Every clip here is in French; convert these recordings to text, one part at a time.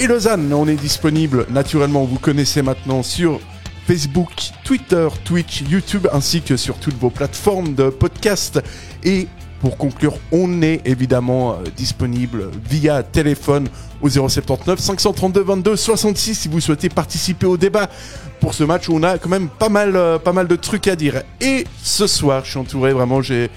et Lausanne. On est disponible naturellement, vous connaissez maintenant sur Facebook, Twitter, Twitch, YouTube ainsi que sur toutes vos plateformes de podcast. Et pour conclure, on est évidemment euh, disponible via téléphone au 079 532 22 66 si vous souhaitez participer au débat pour ce match où on a quand même pas mal, euh, pas mal de trucs à dire. Et ce soir, je suis entouré vraiment, j'ai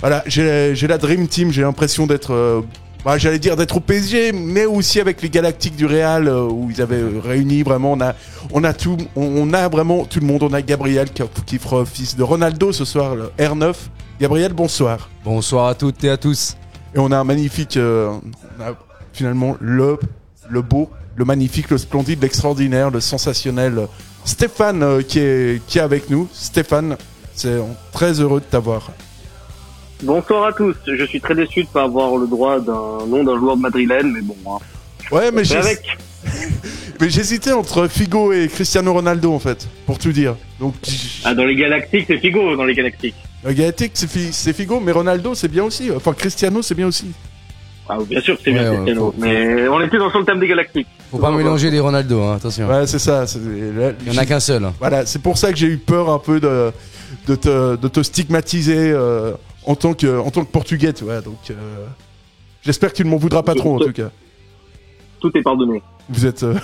voilà, j'ai la Dream Team, j'ai l'impression d'être euh, bah, j'allais dire d'être au PSG, mais aussi avec les Galactiques du Real euh, où ils avaient réuni vraiment. On a, on a tout, on, on a vraiment tout le monde. On a Gabriel qui, qui fera office de Ronaldo ce soir, le R9. Gabriel, bonsoir. Bonsoir à toutes et à tous. Et on a un magnifique, euh, on a finalement le, le beau, le magnifique, le splendide, l'extraordinaire, le sensationnel Stéphane euh, qui est, qui est avec nous. Stéphane, c'est très heureux de t'avoir. Bonsoir à tous. Je suis très déçu de ne pas avoir le droit d'un nom d'un joueur madrilène, mais bon. Hein. Ouais, mais C'est j'ai- avec. mais j'hésitais entre Figo et Cristiano Ronaldo en fait, pour tout dire. Donc, Ah, dans les Galactiques, c'est Figo dans les Galactiques. le Galactique c'est Fi- c'est Figo, mais Ronaldo c'est bien aussi. Enfin, Cristiano c'est bien aussi. Ah, bien sûr que c'est Ouais, bien ouais, Cristiano. faut- Mais on est plus dans le thème des Galactiques. Faut pas mélanger les Ronaldo, hein, attention. Ouais, c'est ça. c'est- là, Il y en a qu'un seul. hein. Voilà, c'est pour ça que j'ai eu peur un peu de, de, te, de te stigmatiser euh, en, tant que, en tant que portugais, tu vois. Donc, euh, j'espère que tu ne m'en voudras pas trop, en tout cas. Tout est pardonné. Vous êtes, euh,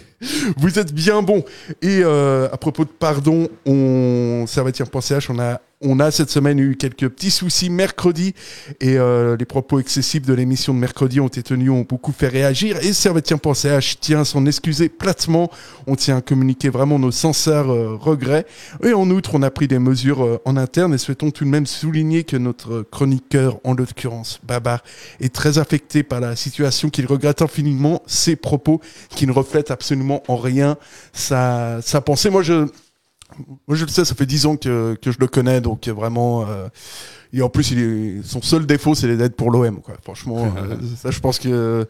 vous êtes bien bon. Et euh, à propos de pardon, on servetien.ch, on a, on a cette semaine eu quelques petits soucis mercredi et euh, les propos excessifs de l'émission de mercredi ont été tenus, ont beaucoup fait réagir. Et servetien.ch tient à s'en excuser platement. On tient à communiquer vraiment nos sincères euh, regrets. Et en outre, on a pris des mesures euh, en interne et souhaitons tout de même souligner que notre chroniqueur, en l'occurrence Babar, est très affecté par la situation qu'il regrette infiniment, ses propos qui ne reflètent absolument en rien sa, sa pensée. Moi, je, moi, je le sais, ça fait dix ans que, que je le connais, donc vraiment. euh, et en plus, il est, son seul défaut, c'est les dettes pour l'OM. Quoi. Franchement, euh, ça, je pense que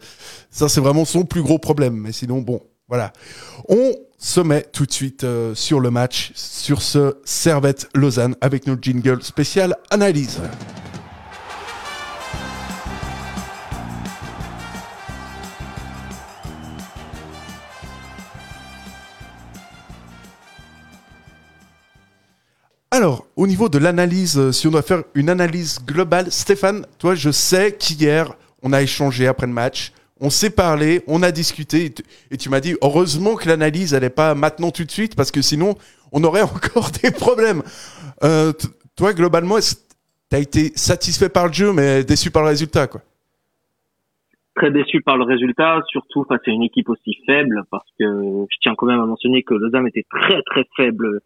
ça, c'est vraiment son plus gros problème. Mais sinon, bon, voilà. On se met tout de suite euh, sur le match, sur ce Servette Lausanne, avec notre jingle spécial analyse. Alors, au niveau de l'analyse, euh, si on doit faire une analyse globale, Stéphane, toi, je sais qu'hier, on a échangé après le match, on s'est parlé, on a discuté, et tu, tu m'as dit, heureusement que l'analyse, elle pas maintenant tout de suite, parce que sinon, on aurait encore des problèmes. Euh, toi, globalement, que t'as été satisfait par le jeu, mais déçu par le résultat, quoi? Très déçu par le résultat, surtout face à une équipe aussi faible, parce que je tiens quand même à mentionner que Lausanne était très très faible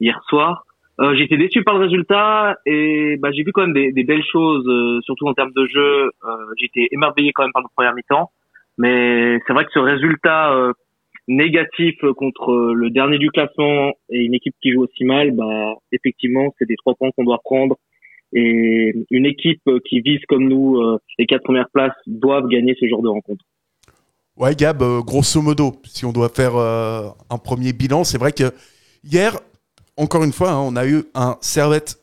hier soir. Euh, été déçu par le résultat et bah, j'ai vu quand même des, belles choses, euh, surtout en termes de jeu. Euh, été émerveillé quand même par le premier mi-temps, mais c'est vrai que ce résultat euh, négatif contre le dernier du classement et une équipe qui joue aussi mal, bah effectivement c'est des trois points qu'on doit prendre. Et une équipe qui vise comme nous euh, les quatre premières places doivent gagner ce genre de rencontre. Ouais, Gab, euh, grosso modo, si on doit faire un premier bilan, c'est vrai que hier, encore une fois, hein, on a eu un Servette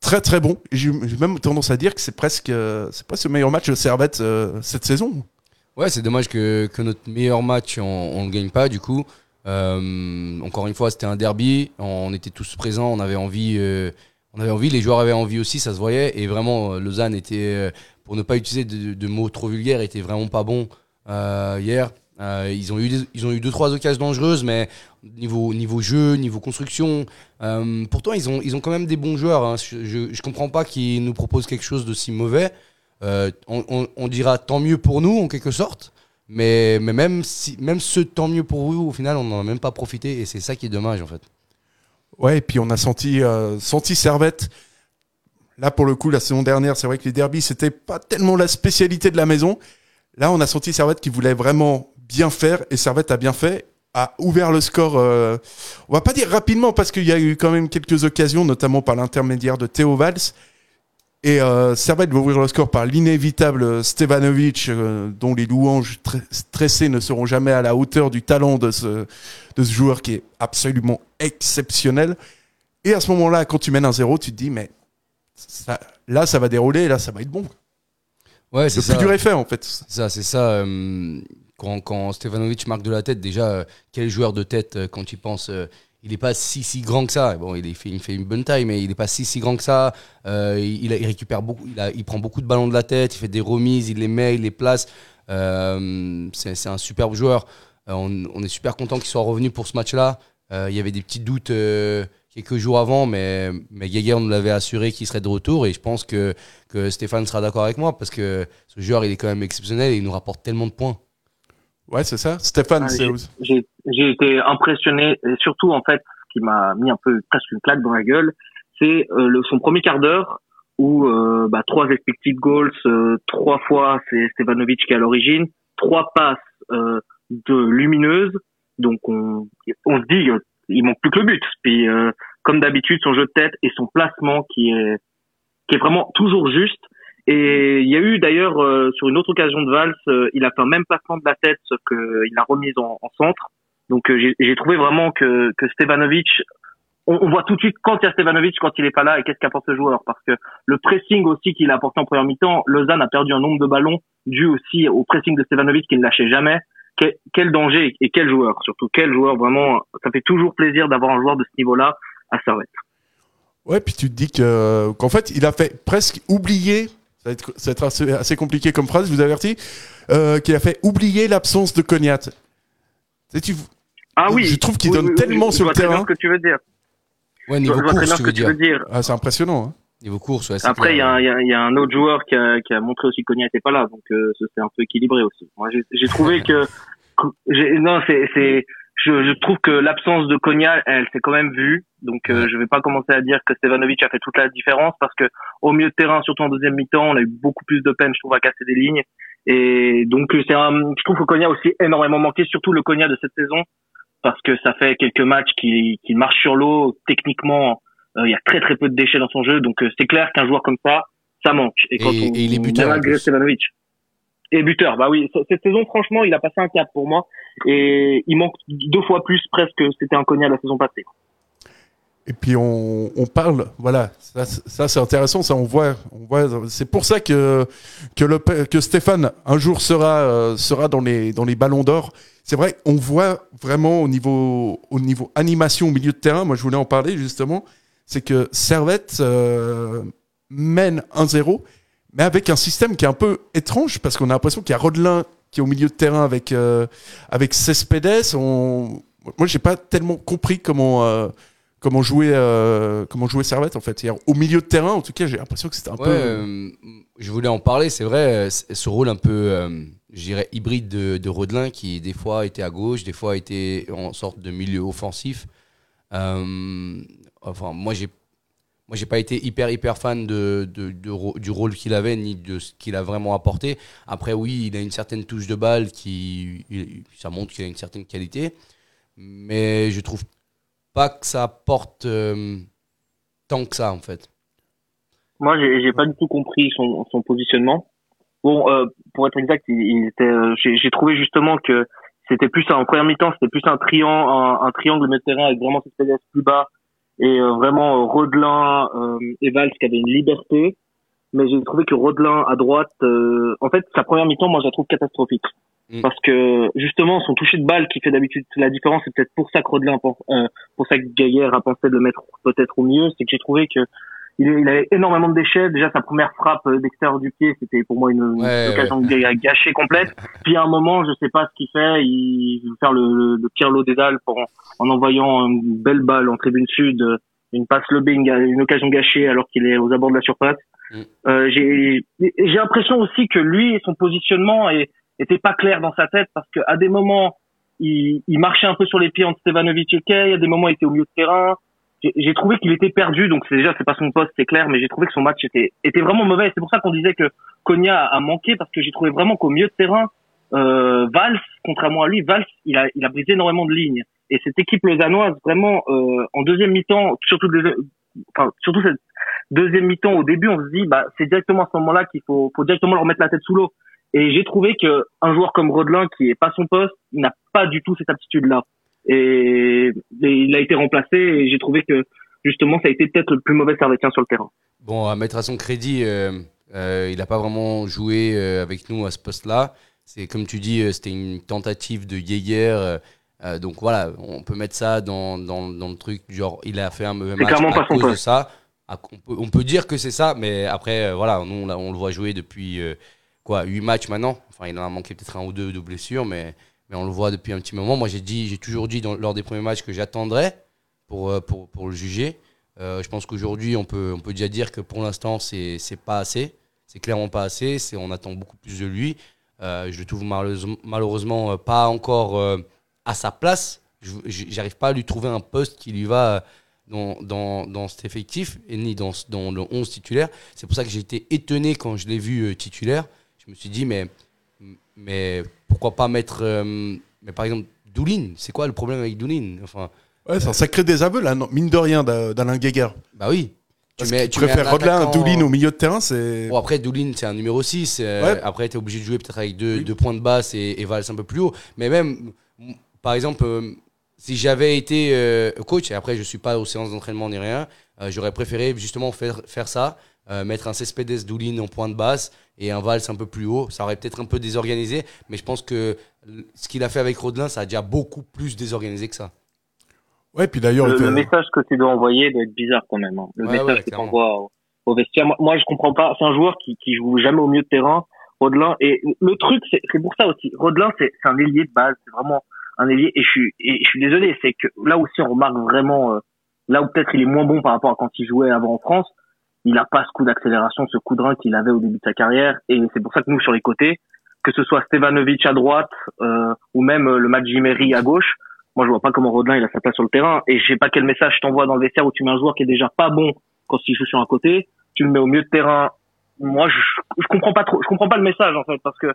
très très bon. J'ai même tendance à dire que c'est presque, euh, c'est presque le meilleur match de Servette euh, cette saison. Ouais, c'est dommage que, notre meilleur match, on, le gagne pas du coup. Euh, encore une fois, c'était un derby. On était tous présents. On avait envie. Les joueurs avaient envie aussi. Ça se voyait. Et vraiment, Lausanne était, pour ne pas utiliser de, de mots trop vulgaires, était vraiment pas bon hier. Euh, ils ont eu des- ils ont eu deux trois occasions dangereuses, mais niveau niveau jeu, niveau construction, euh, pourtant ils ont ils ont quand même des bons joueurs. hein. Je, je je comprends pas qu'ils nous proposent quelque chose de si mauvais. Euh, on, on- dira tant mieux pour nous en quelque sorte. Mais, mais même, si, même ce tant mieux pour vous, au final, on n'en a même pas profité et c'est ça qui est dommage en fait. Ouais, et puis on a senti, senti Servette. Là, pour le coup, la saison dernière, c'est vrai que les derbies, c'était pas tellement la spécialité de la maison. Là, on a senti Servette qui voulait vraiment bien faire, et Servette a bien fait, a ouvert le score. euh, on va pas dire rapidement, parce qu'il y a eu quand même quelques occasions, notamment par l'intermédiaire de Théo Valls. Et euh, Servette va ouvrir le score par l'inévitable Stevanovic, euh, dont les louanges tr- stressées ne seront jamais à la hauteur du talent de ce, de ce joueur qui est absolument exceptionnel. Et à ce moment-là, quand tu mènes un zéro, tu te dis, mais ça- là, ça va dérouler, là, ça va être bon. Ouais, c'est Le ça. plus dur est fait, en fait. C'est ça, c'est ça. euh, quand, quand Stefanovic marque de la tête, déjà, quel joueur de tête quand il pense il n'est pas si si grand que ça. Bon, il, fait, il fait une bonne taille, mais il n'est pas si si grand que ça. il, récupère beaucoup, il, prend beaucoup de ballons de la tête, il fait des remises, il les met, il les place. c'est un superbe joueur. On, on, est super content qu'il soit revenu pour ce match-là. il y avait des petits doutes quelques jours avant, mais, mais Geiger nous l'avait assuré qu'il serait de retour et je pense que, que Stéphane sera d'accord avec moi parce que ce joueur, il est quand même exceptionnel et il nous rapporte tellement de points. Ouais, c'est ça. Stéphane, ah, c'est J'ai été impressionné et surtout, en fait, ce qui m'a mis un peu presque une claque dans la gueule, c'est euh, son premier quart d'heure où euh, bah, trois expected goals, euh, trois fois c'est Stevanovic qui est à l'origine, trois passes de lumineuses. Donc on, on se dit il manque plus que le but. Puis euh, comme d'habitude, son jeu de tête et son placement qui est qui est vraiment toujours juste. Et il y a eu d'ailleurs euh, sur une autre occasion de valse, euh, il a fait un même placement de la tête sauf qu'il l'a remise en, en, centre. Donc j'ai trouvé vraiment que que Stevanovic on, on, voit tout de suite quand il y a Stevanovic, quand il est pas là et qu'est-ce qu'apporte ce joueur. Parce que le pressing aussi qu'il a apporté en première mi-temps, Lausanne a perdu un nombre de ballons dû aussi au pressing de Stevanovic qui ne lâchait jamais quel, danger et quel joueur, surtout quel joueur vraiment. Ça fait toujours plaisir d'avoir un joueur de ce niveau-là à Servette. Ouais, puis tu te dis que qu'en fait, il a fait presque oublier. Ça va être, assez, compliqué comme phrase, je vous avertis. Euh, qu'il a fait oublier l'absence de Cognat. Tu, ah oui. Je trouve qu'il donne tellement sur le terrain. ce que tu veux dire. Ouais, niveau course, tu veux dire. Ah, c'est impressionnant. Hein. Niveau course, ouais, Après, il y, a, y, a un autre joueur qui a, qui a montré aussi que Konya n'était pas là, donc euh, c'est un peu équilibré aussi. Moi, j'ai trouvé que non, c'est je, je, trouve que l'absence de Konya, elle s'est quand même vue. Donc, euh, je vais pas commencer à dire que Stevanovic a fait toute la différence parce que au milieu de terrain, surtout en deuxième mi-temps, on a eu beaucoup plus de peine, je trouve, à casser des lignes. Et donc, c'est un, je trouve que Konya a aussi énormément manqué, surtout le Konya de cette saison, parce que ça fait quelques matchs qui qui marche sur l'eau. Techniquement, euh, il y a très très peu de déchets dans son jeu, donc euh, c'est clair qu'un joueur comme ça, ça manque. Et, quand on, il est buteur. Stevanovic. Et buteur, bah oui, cette saison, franchement, il a passé un cap pour moi. Et il manque deux fois plus presque, c'était un Konya la saison passée. Et puis on, parle, voilà, ça, c'est intéressant, ça on voit, c'est pour ça que que, que Stéphane un jour sera euh, sera dans les dans les ballons d'or. C'est vrai, on voit vraiment au niveau au niveau animation au milieu de terrain. Moi, je voulais en parler justement, c'est que Servette euh, mène 1-0 mais avec un système qui est un peu étrange parce qu'on a l'impression qu'il y a Rodelin qui est au milieu de terrain avec euh, avec Cespedes. On... Moi, j'ai pas tellement compris comment euh, comment jouer euh, comment jouer Servette en fait. Au milieu de terrain, en tout cas, j'ai l'impression que c'était un peu. Euh, je voulais en parler. C'est vrai, ce rôle un peu, je dirais hybride de, de, Rodelin qui des fois était à gauche, des fois était en sorte de milieu offensif. enfin, moi, j'ai moi, j'ai pas été hyper hyper fan de, de, du rôle qu'il avait ni de ce qu'il a vraiment apporté. Après, oui, il a une certaine touche de balle qui, ça montre qu'il a une certaine qualité, mais je trouve pas que ça apporte euh, tant que ça en fait. Moi, j'ai pas du tout compris son, son positionnement. Bon, euh, pour être exact, il, était, euh, j'ai trouvé justement que c'était plus en première mi-temps, c'était plus un triangle, un, un triangle de terrain avec vraiment cette plus bas et euh, vraiment euh, Rodelin euh, et Valls qui avaient une liberté mais j'ai trouvé que Rodelin à droite en fait sa première mi-temps moi je la trouve catastrophique mm. parce que justement son toucher de balle qui fait d'habitude la différence c'est peut-être pour ça que Rodelin pour ça que Gaillard a pensé de le mettre peut-être au mieux c'est que j'ai trouvé que il, il, avait énormément de déchets. Déjà, sa première frappe d'extérieur du pied, c'était pour moi une, occasion ouais. gâchée complète. Puis à un moment, je sais pas ce qu'il fait, il veut faire le, le, pire lot des dalles pour, en envoyant une belle balle en tribune sud, une passe lobbying, une occasion gâchée alors qu'il est aux abords de la surface. Mm. Euh, j'ai l'impression aussi que lui, son positionnement est, était pas clair dans sa tête parce qu'à des moments, il, il, marchait un peu sur les pieds entre Stevanovic et Kay, à des moments, il était au milieu de terrain j'ai trouvé qu'il était perdu, donc c'est déjà c'est pas son poste, c'est clair, mais j'ai trouvé que son match était était vraiment mauvais. C'est pour ça qu'on disait que Konya a manqué parce que j'ai trouvé vraiment qu'au milieu de terrain, euh, Valls, contrairement à lui, Valls, il a il a brisé énormément de lignes. Et cette équipe lausannoise, vraiment euh, en deuxième mi-temps, surtout enfin surtout cette deuxième mi-temps au début, on se dit bah c'est directement à ce moment-là qu'il faut faut directement leur mettre la tête sous l'eau. Et j'ai trouvé que un joueur comme Rodelin, qui est pas son poste, n'a pas du tout cette aptitude-là et, il a été remplacé et j'ai trouvé que justement ça a été peut-être le plus mauvais servetien sur le terrain. Bon, à mettre à son crédit, euh, euh, il n'a pas vraiment joué euh, avec nous à ce poste-là. c'est comme tu dis, c'était une tentative de Yeager. Euh, donc voilà, on peut mettre ça dans, dans, dans le truc, genre il a fait un mauvais match à cause de ça. On peut, on peut, dire que c'est ça, mais après, voilà, nous on, on, le voit jouer depuis quoi, 8 matchs maintenant. Enfin, il en a manqué peut-être un ou deux de blessures, mais, mais on le voit depuis un petit moment. Moi, j'ai dit, j'ai toujours dit lors des premiers matchs que j'attendrais pour, pour, pour, le juger. Euh, je pense qu'aujourd'hui, on peut, on peut déjà dire que pour l'instant, c'est pas assez. C'est clairement pas assez. On attend beaucoup plus de lui. Euh, je le trouve malheureusement, euh, pas encore à sa place. J'arrive pas à lui trouver un poste qui lui va dans, dans, dans cet effectif, et ni dans, dans le 11 titulaire. C'est pour ça que j'ai été étonné quand je l'ai vu titulaire. Je me suis dit, mais, mais pourquoi pas mettre. mais par exemple, Doulin, c'est quoi le problème avec Doulin enfin, Ouais, c'est un sacré désaveu, là, mine de rien, d'Alain Guéguer. Bah oui. Tu, mets, tu préfères Rodelin à Doulin au milieu de terrain, c'est. Bon, après, Doulin, c'est un numéro 6. Euh, après, tu es obligé de jouer peut-être avec deux, deux, points de basse et, et Valls un peu plus haut. Mais même, par exemple, euh, si j'avais été euh, coach, et après, je suis pas aux séances d'entraînement ni rien, j'aurais préféré justement faire, faire ça, mettre un Cespedes Doulin en point de basse et un Valls un peu plus haut. Ça aurait peut-être un peu désorganisé, mais je pense que ce qu'il a fait avec Rodelin, ça a déjà beaucoup plus désorganisé que ça. Ouais, puis d'ailleurs. Le, message que tu dois envoyer doit être bizarre quand même. Hein. Le message que tu envoies au, vestiaire. Moi, je comprends pas. C'est un joueur qui, qui joue jamais au milieu de terrain. Rodelin. Et le truc, c'est pour ça aussi. Rodelin, c'est un ailier de base. C'est vraiment un ailier. Et je suis, et je suis désolé. C'est que là aussi, on remarque vraiment, euh, là où peut-être il est moins bon par rapport à quand il jouait avant en France. Il a pas ce coup d'accélération, ce coup de rein qu'il avait au début de sa carrière. Et c'est pour ça que nous, sur les côtés, que ce soit Stevanovic à droite, euh, ou même euh, le Majimeri à gauche, moi, je vois pas comment Rodelin il a sa place sur le terrain. Et je sais pas quel message je t'envoie dans le vestiaire où tu mets un joueur qui est déjà pas bon quand il joue sur un côté, tu le mets au milieu de terrain. Moi, je, je comprends pas trop. Je comprends pas le message en fait parce que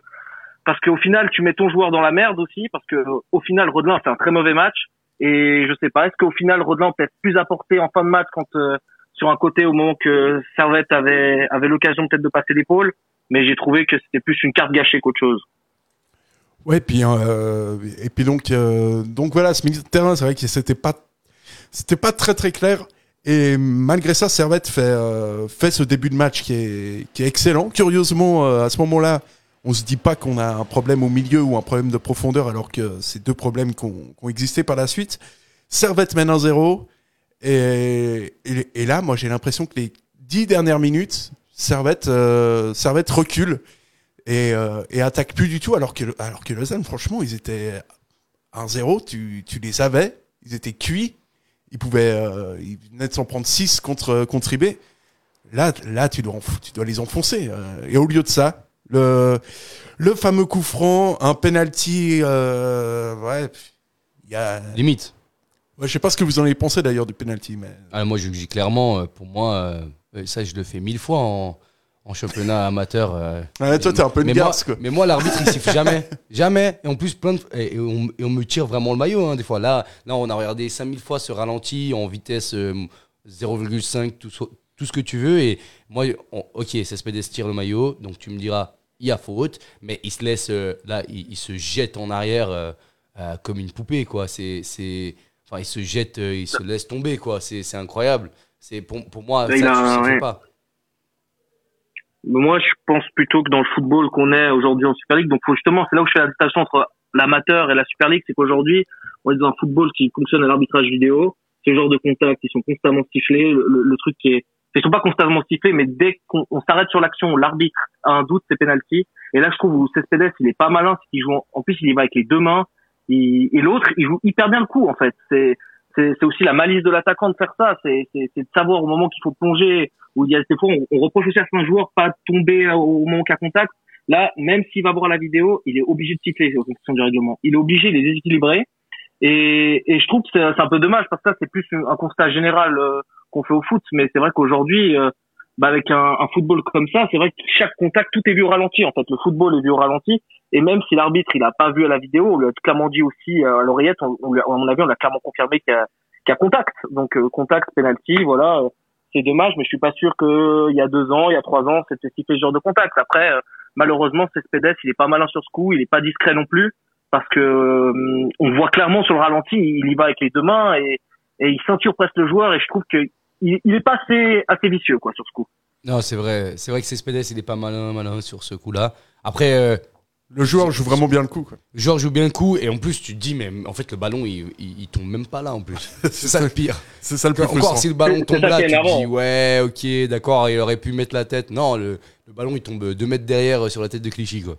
parce qu'au final, tu mets ton joueur dans la merde aussi parce que au final, Rodelin fait un très mauvais match. Et je sais pas, est-ce qu'au final, Rodelin peut être plus apporté en fin de match quand euh, sur un côté au moment que Servette avait avait l'occasion peut-être de passer l'épaule, mais j'ai trouvé que c'était plus une carte gâchée qu'autre chose. Ouais, puis euh, et puis donc euh, donc voilà, ce terrain, c'est vrai que c'était pas c'était pas très très clair. Et malgré ça, Servette fait euh, fait ce début de match qui est qui est excellent. Curieusement, à ce moment-là, on se dit pas qu'on a un problème au milieu ou un problème de profondeur, alors que c'est deux problèmes qui ont, existé par la suite. Servette mène 1-0 et, là, moi, j'ai l'impression que les dix dernières minutes, Servette Servette recule et, euh, attaque plus du tout alors que alors que Lausanne franchement ils étaient 1-0 tu, tu les avais ils étaient cuits ils pouvaient euh, s'en prendre 6 contre contre IB là là tu dois tu dois les enfoncer euh. et au lieu de ça le le fameux coup franc un penalty euh, ouais il y a limite ouais, je sais pas ce que vous en avez pensé d'ailleurs du penalty mais ah, moi je dis clairement pour moi ça je le fais mille fois en en championnat amateur. Euh, toi, t'es un peu une mais garce, moi, Mais moi, l'arbitre, il siffle jamais. jamais. Et en plus, plein de, et, on, et on, me tire vraiment le maillot, hein, des fois. Là, là, on a regardé 5000 fois ce ralenti en vitesse 0,5, euh, tout, tout, ce que tu veux. Et moi, ok, ça se fait tire le maillot. Donc, tu me diras, il y a faute. Mais il se laisse, euh, là, il, se jette en arrière comme une poupée, quoi. C'est, enfin, il se jette, il se laisse tomber, quoi. C'est, incroyable. C'est pour, pour moi, ça, tu sais pas. Moi, je pense plutôt que dans le football qu'on est aujourd'hui en Super League, donc justement, c'est là où je fais la distinction entre l'amateur et la Super League, c'est qu'aujourd'hui, on est dans un football qui fonctionne à l'arbitrage vidéo. Ce genre de contacts, ils sont constamment sifflés. Le, le, truc qui est, ils sont pas constamment sifflés, mais dès qu'on s'arrête sur l'action, l'arbitre a un doute, c'est penalty. Et là, je trouve où Cespedes, il est pas malin, c'est qu'il joue, en plus, il y va avec les deux mains. Et l'autre, il joue hyper bien le coup, en fait. C'est, c'est aussi la malice de l'attaquant de faire ça. C'est de savoir au moment qu'il faut plonger, où il y a des fois, on, reproche aussi à certains joueurs pas tomber au moment qu'il y a contact. Là, même s'il va voir la vidéo, il est obligé de siffler en fonction du règlement. Il est obligé de les déséquilibrer. Et, et je trouve que c'est un peu dommage parce que ça, c'est plus un constat général euh, qu'on fait au foot. Mais c'est vrai qu'aujourd'hui, euh, bah avec un, un, football comme ça, c'est vrai que chaque contact, tout est vu au ralenti. En fait, le football est vu au ralenti. Et même si l'arbitre il a pas vu à la vidéo, on lui a clairement dit aussi euh, à l'oreillette, on, on, à mon avis, on a clairement confirmé qu'il y a, qu'il y a contact. Donc euh, contact, penalty, voilà. Euh, c'est dommage, mais je suis pas sûr qu'il y a deux ans, il y a trois ans, c'était sifflé ce genre de contact. Après, malheureusement, Cespedes, il est pas malin sur ce coup, il est pas discret non plus, parce que on voit clairement sur le ralenti, il y va avec les deux mains et, et il ceinture presque le joueur. Et je trouve que il, il est pas assez, assez vicieux quoi sur ce coup. Non, c'est vrai. C'est vrai que Cespedes, il est pas malin, malin sur ce coup-là. Après, euh, Le joueur joue vraiment bien le coup. Quoi. Le joueur joue bien le coup et en plus tu te dis mais en fait le ballon il, il, il tombe même pas là en plus. C'est ça le pire. C'est ça le plus Encore frustrant. si le ballon tombe là, tu te dis ouais ok d'accord il aurait pu mettre la tête. Non le, le ballon il tombe deux mètres derrière euh, sur la tête de Clichy quoi.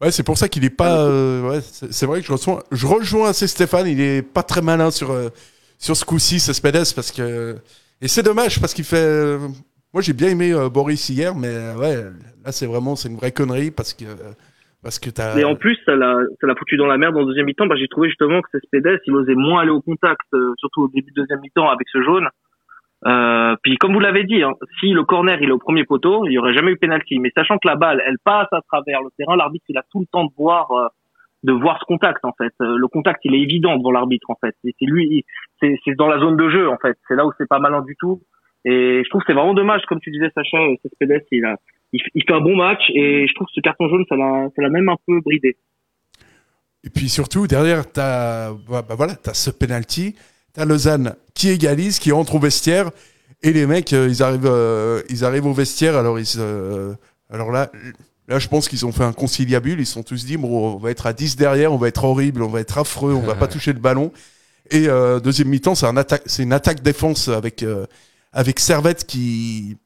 Ouais, c'est pour ça qu'il est pas. euh, ouais, c'est vrai que je rejoins, je rejoins assez Stéphane. Il est pas très malin sur euh, sur ce coup-ci, Cespedes, parce que et c'est dommage parce qu'il fait. euh, moi, j'ai bien aimé euh, Boris hier, mais euh, ouais, là, c'est vraiment c'est une vraie connerie parce que parce que t'as. Et en plus, ça l'a, foutu dans la merde en deuxième mi-temps. Bah, j'ai trouvé justement que Cespedes, il osait moins aller au contact, euh, surtout au début de deuxième mi-temps avec ce jaune. Euh, puis comme vous l'avez dit, hein, si le corner il est au premier poteau, il y aurait jamais eu penalty. Mais sachant que la balle, elle passe à travers le terrain, l'arbitre il a tout le temps de voir, euh, de voir ce contact en fait. Euh, le contact il est évident devant l'arbitre en fait. C'est lui, c'est, dans la zone de jeu en fait. C'est là où c'est pas malin du tout. Et je trouve que c'est vraiment dommage, comme tu disais Sacha, Cespedes il a, il, il fait un bon match et je trouve que ce carton jaune ça l'a, ça l'a même un peu bridé. Et puis surtout derrière, t'as bah, bah voilà, t'as ce penalty, t'as Lausanne qui égalise, qui entre au vestiaire, et les mecs, euh, ils arrivent, euh, ils arrivent au vestiaire. Alors ils, euh, alors là, là, je pense qu'ils ont fait un conciliabule. Ils se sont tous dit, bon, on va être à 10 derrière, on va être horrible, on va être affreux, on va pas toucher le ballon. Et euh, deuxième mi-temps, c'est un attaque, c'est une attaque défense avec euh, avec Servette qui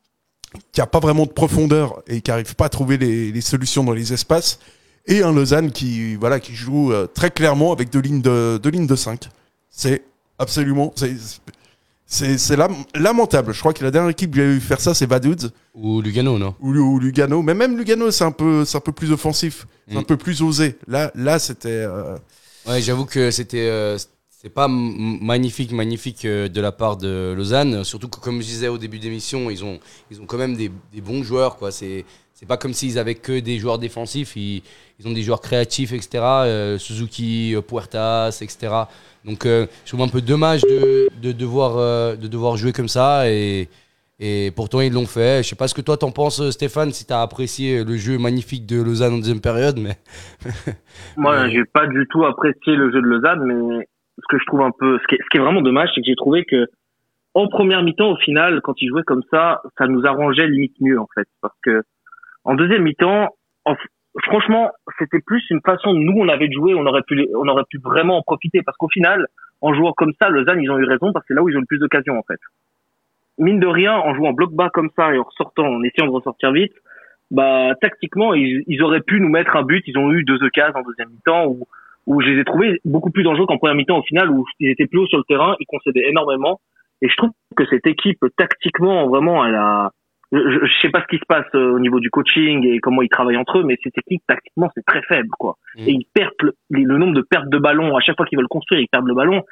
qui a pas vraiment de profondeur et qui arrive pas à trouver les, les solutions dans les espaces et un Lausanne qui voilà qui joue euh, très clairement avec deux lignes de deux lignes de 5. C'est absolument c'est c'est c'est lam- lamentable. Je crois que la dernière équipe qui a eu faire ça c'est Vaduz Ou Lugano non? Ou, ou Lugano, mais même Lugano c'est un peu c'est un peu plus offensif, un Mm. peu plus osé. Là là c'était euh, Ouais, j'avoue que c'était euh, c'est pas magnifique magnifique euh, de la part de Lausanne, surtout que comme je disais au début d'émission, ils ont ils ont quand même des, des bons joueurs quoi, c'est c'est pas comme s'ils avaient que des joueurs défensifs, ils, ils ont des joueurs créatifs etc. euh, Suzuki, euh, Puertas, etc. Donc euh, je trouve un peu dommage de, de devoir euh, de devoir jouer comme ça et et pourtant ils l'ont fait. Je sais pas ce que toi t'en penses euh, Stéphane, si t'as apprécié le jeu magnifique de Lausanne en deuxième période, mais Moi, j'ai pas du tout apprécié le jeu de Lausanne, mais ce que je trouve un peu, ce qui est, vraiment dommage, c'est que j'ai trouvé que en première mi-temps, au final, quand ils jouaient comme ça, ça nous arrangeait limite mieux en fait, parce que en deuxième mi-temps, en- franchement, c'était plus une façon nous on avait de jouer, on aurait pu, on aurait pu vraiment en profiter, parce qu'au final, en jouant comme ça, Lausanne, ils ont eu raison, parce que c'est là où ils ont le plus d'occasions en fait. Mine de rien, en jouant bloc bas comme ça et en ressortant, en essayant de ressortir vite, bah tactiquement ils, ils auraient pu nous mettre un but. Ils ont eu deux occasions en deuxième mi-temps où, où je les ai trouvés beaucoup plus dangereux qu'en première mi-temps au final où ils étaient plus haut sur le terrain ils concédaient énormément et je trouve que cette équipe tactiquement vraiment elle a je, je, sais pas ce qui se passe euh, au niveau du coaching et comment ils travaillent entre eux mais cette équipe tactiquement c'est très faible quoi Mm. et ils perdent le, le nombre de pertes de ballon à chaque fois qu'ils veulent construire ils perdent le ballon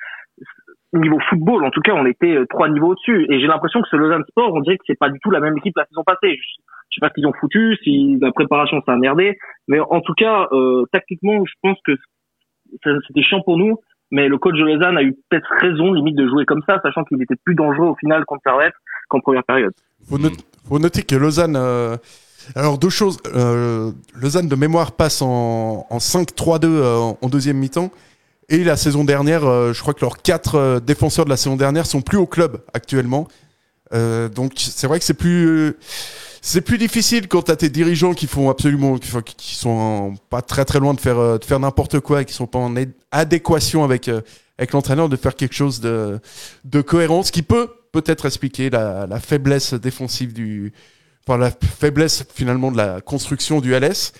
niveau football, en tout cas, on était euh, trois niveaux au-dessus. Et j'ai l'impression que ce Lausanne Sport, on dirait que c'est pas du tout la même équipe la saison passée. Je, je sais pas ce qu'ils ont foutu, si la préparation a merdé, mais en tout cas, euh, tactiquement, je pense que c'était chiant pour nous. Mais le coach de Lausanne a eu peut-être raison, limite, de jouer comme ça, sachant qu'il était plus dangereux au final contre Servette qu'en première période. Faut, not- faut noter que Lausanne. euh, alors, deux choses. euh, Lausanne, de mémoire, passe en, en 5-3-2 euh, en- deuxième mi-temps. Et la saison dernière, euh, je crois que leurs quatre défenseurs de la saison dernière sont plus au club actuellement. Donc, c'est vrai que c'est plus. C'est plus difficile quand t'as tes dirigeants qui font absolument, qui, sont pas très très loin de faire euh, de faire n'importe quoi et qui sont pas en ad- adéquation avec euh, avec l'entraîneur de faire quelque chose de de cohérent, ce qui peut peut-être expliquer la, la faiblesse défensive du, enfin la faiblesse finalement de la construction du LS.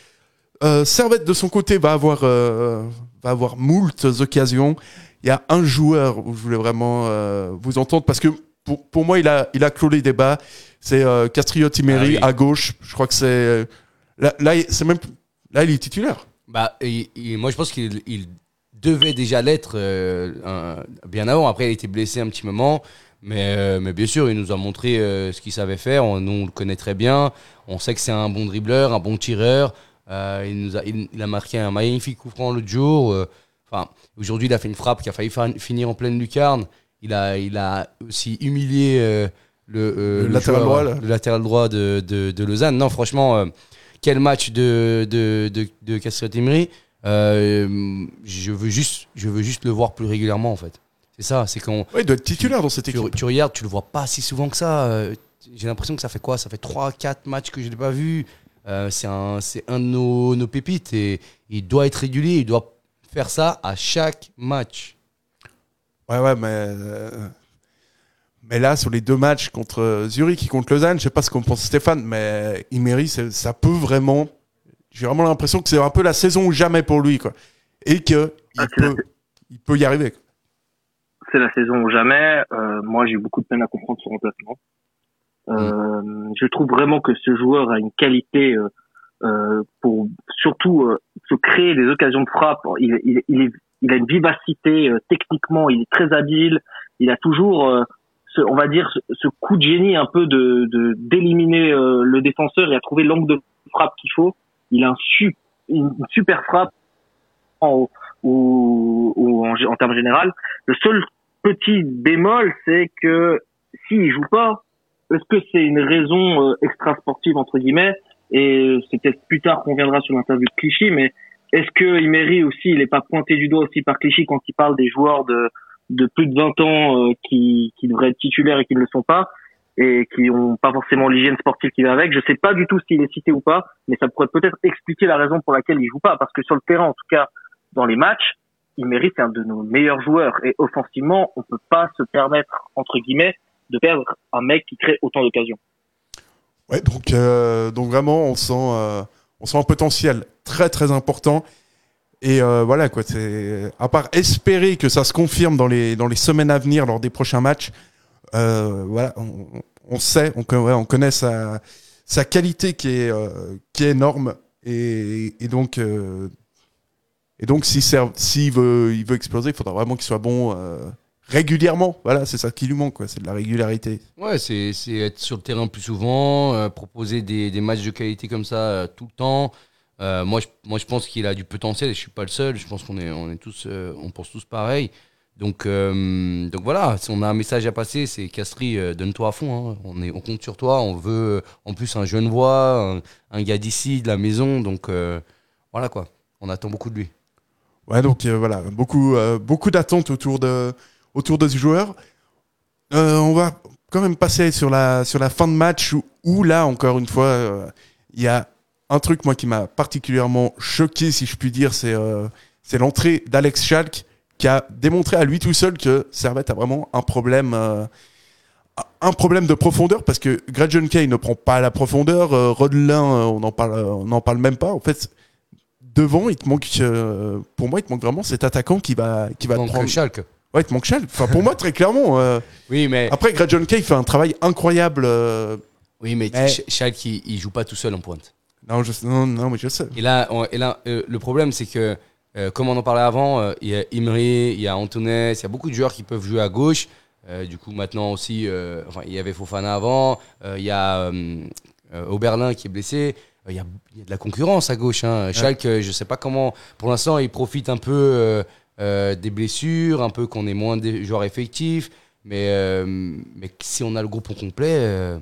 Euh, Servette de son côté va avoir euh, va avoir moult occasions. Il y a un joueur où je voulais vraiment euh, vous entendre parce que pour, pour moi il a il a clos les débats. C'est euh, Castriotti-Meri Ah oui. à gauche. Je crois que c'est euh, là là il- c'est même là il est titulaire. Bah, et- et moi, je pense qu'il il devait déjà l'être euh, bien avant. Après, il a été blessé un petit moment. Mais, euh, mais bien sûr, il nous a montré euh, ce qu'il savait faire. On, nous, on le connaît très bien. On sait que c'est un bon dribbleur, un bon tireur. Il, nous a, il, il a marqué un magnifique coup franc l'autre jour. Enfin, aujourd'hui, il a fait une frappe qui a failli fin- finir en pleine lucarne. Il a, il a aussi humilié euh, le, euh, Le latéral joueur, droit, le latéral droit de, de, de Lausanne. Non, franchement, euh, quel match de, de, de, de je, veux juste, je veux juste le voir plus régulièrement, en fait. C'est ça, c'est qu'on. Ouais, il doit être titulaire dans cette Tu, équipe. tu regardes, tu le vois pas si souvent que ça. J'ai l'impression que ça fait quoi? Ça fait 3-4 matchs que je l'ai pas vu. Euh, c'est un, un de nos, nos pépites et il doit être régulier. Il doit faire ça à chaque match. Ouais, ouais, mais. euh, Mais là, sur les deux matchs contre Zurich et contre Lausanne, je sais pas ce qu'on pense Stéphane, mais Imery, ça peut vraiment. J'ai vraiment l'impression que c'est un peu la saison ou jamais pour lui, quoi. Et que il, Ah, la peut, il peut y arriver. c'est la saison ou jamais. Euh, moi, j'ai eu beaucoup de peine à comprendre son remplacement. Euh, Je trouve vraiment que ce joueur a une qualité euh, pour surtout se créer des occasions de frappe. Il, il, il, est- il a une vivacité euh, techniquement, il est très habile. Il a toujours, euh, ce, on va dire, ce, coup de génie un peu de de- d'éliminer euh, le défenseur et à trouver l'angle de frappe qu'il faut. Il a un su, une, super frappe en, ou, ou en, en termes général. Le seul petit bémol, c'est que s'il joue pas, est-ce que c'est une raison euh, extra-sportive entre guillemets? Et c'est peut-être plus tard qu'on viendra sur l'interview de Clichy, mais est-ce que Imery aussi, il est pas pointé du doigt aussi par Clichy quand il parle des joueurs de, de plus de 20 ans euh, qui, qui devraient être titulaires et qui ne le sont pas et qui ont pas forcément l'hygiène sportive qui va avec? Je sais pas du tout s'il est cité ou pas, mais ça pourrait peut-être expliquer la raison pour laquelle il joue pas, parce que sur le terrain, en tout cas, dans les matchs, il mérite un de nos meilleurs joueurs et offensivement, on peut pas se permettre entre guillemets de perdre un mec qui crée autant d'occasions. Ouais, donc, euh, donc vraiment, on sent, euh, on sent un potentiel très très important. Et euh, voilà quoi, c'est à part espérer que ça se confirme dans les dans les semaines à venir lors des prochains matchs. Euh, voilà, on, sait, on, connaît sa qualité qui est euh, qui est énorme et, donc et donc s'il veut il veut exploser, il faudra vraiment qu'il soit bon régulièrement. Voilà, c'est ça qui lui manque quoi, c'est de la régularité. Ouais, c'est c'est être sur le terrain plus souvent, euh, proposer des, des matchs de qualité comme ça euh, tout le temps. Euh, moi, je, moi, je pense qu'il a du potentiel et je suis pas le seul. Je pense qu'on est, on est tous, on pense tous pareil. Donc, donc voilà, si on a un message à passer, c'est Castri, donne-toi à fond. hein. On, est, on compte sur toi. On veut, en plus, un jeune voix, un, un gars d'ici, de la maison. Donc voilà quoi. On attend beaucoup de lui. Ouais, donc voilà, beaucoup, beaucoup d'attentes autour de, autour de ce joueur. Euh, on va quand même passer sur la, sur la fin de match où, où là, encore une fois, euh, il y a un truc moi qui m'a particulièrement choqué, si je puis dire, c'est euh, c'est l'entrée d'Alex Schalk qui a démontré à lui tout seul que Servette a vraiment un problème. un problème de profondeur parce que Gretchen Kay ne prend pas la profondeur, Rodelin on n'en parle, on n'en parle même pas. En fait, devant, il te manque, pour moi, il te manque vraiment cet attaquant qui va, qui va te Donc prendre. Schalke. Ouais, il te manque Schalke. Enfin, pour moi, très clairement. euh, Oui, mais Après, Greg John Kay fait un travail incroyable. euh, oui, mais Mais- Schalke, il, il joue pas tout seul en pointe. Non, je, non, non, mais je sais. Et là, on- et là euh, le problème, c'est que, euh, comme on en parlait avant, euh, il y a Imri, il y a Antunes, il y a beaucoup de joueurs qui peuvent jouer à gauche. Euh, du coup, maintenant aussi, euh, enfin, il y avait Fofana avant, euh, il y a euh, euh, Oberlin qui est blessé. Euh, Il y, a, il y a de la concurrence à gauche. Hein. Schalke, euh, je sais pas comment. Pour l'instant, il profite un peu euh, euh, des blessures, un peu qu'on ait moins de joueurs effectifs. Mais, euh, mais si on a le groupe au complet, euh,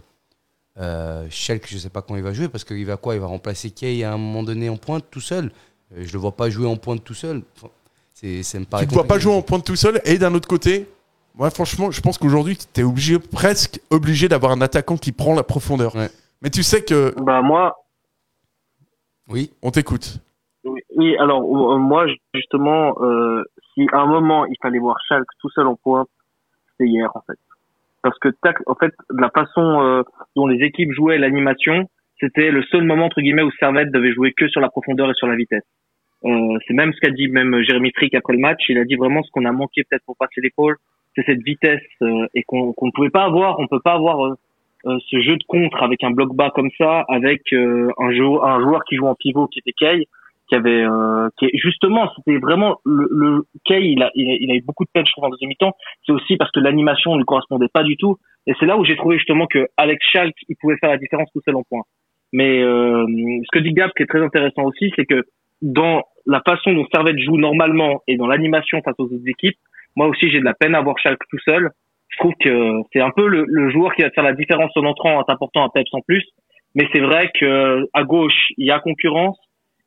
euh, Schalke, je sais pas quand il va jouer parce qu'il va quoi? Il va remplacer Kay à un moment donné en pointe tout seul. Euh, je le vois pas jouer en pointe tout seul. Enfin, c'est, ça me paraît Tu ne vois pas jouer en pointe tout seul? Et d'un autre côté, moi, franchement, je pense qu'aujourd'hui, tu es obligé, presque obligé d'avoir un attaquant qui prend la profondeur. Ouais. Mais tu sais que Bah moi, Oui, on t'écoute. Oui, alors euh, moi justement, euh, si à un moment il fallait voir Schalke tout seul en pointe, c'était hier en fait. Parce que tac, en fait, de la façon euh, dont les équipes jouaient l'animation, c'était le seul moment entre guillemets où Servette devait jouer que sur la profondeur et sur la vitesse. Euh, c'est même ce qu'a dit même Jérémy Frick après le match. Il a dit vraiment ce qu'on a manqué peut-être pour passer l'épaule, c'est cette vitesse euh, et qu'on qu'on ne pouvait pas avoir. On peut pas avoir euh, euh, ce jeu de contre avec un bloc bas comme ça, avec euh, un, jou- un joueur qui joue en pivot qui était Kay, qui avait, euh, qui justement, c'était vraiment le, le Kay, il a, il a, eu beaucoup de peine, je trouve, en deuxième mi-temps. C'est aussi parce que l'animation ne correspondait pas du tout. Et c'est là où j'ai trouvé justement que Alex Schalk, il pouvait faire la différence tout seul en point. Mais euh, ce que dit Gab, qui est très intéressant aussi, c'est que dans la façon dont Servette joue normalement et dans l'animation face aux autres équipes, moi aussi j'ai de la peine à voir Schalke tout seul. Je trouve que c'est un peu le, le joueur qui va faire la différence en entrant en t'apportant un peps en plus. Mais c'est vrai que à gauche il y a concurrence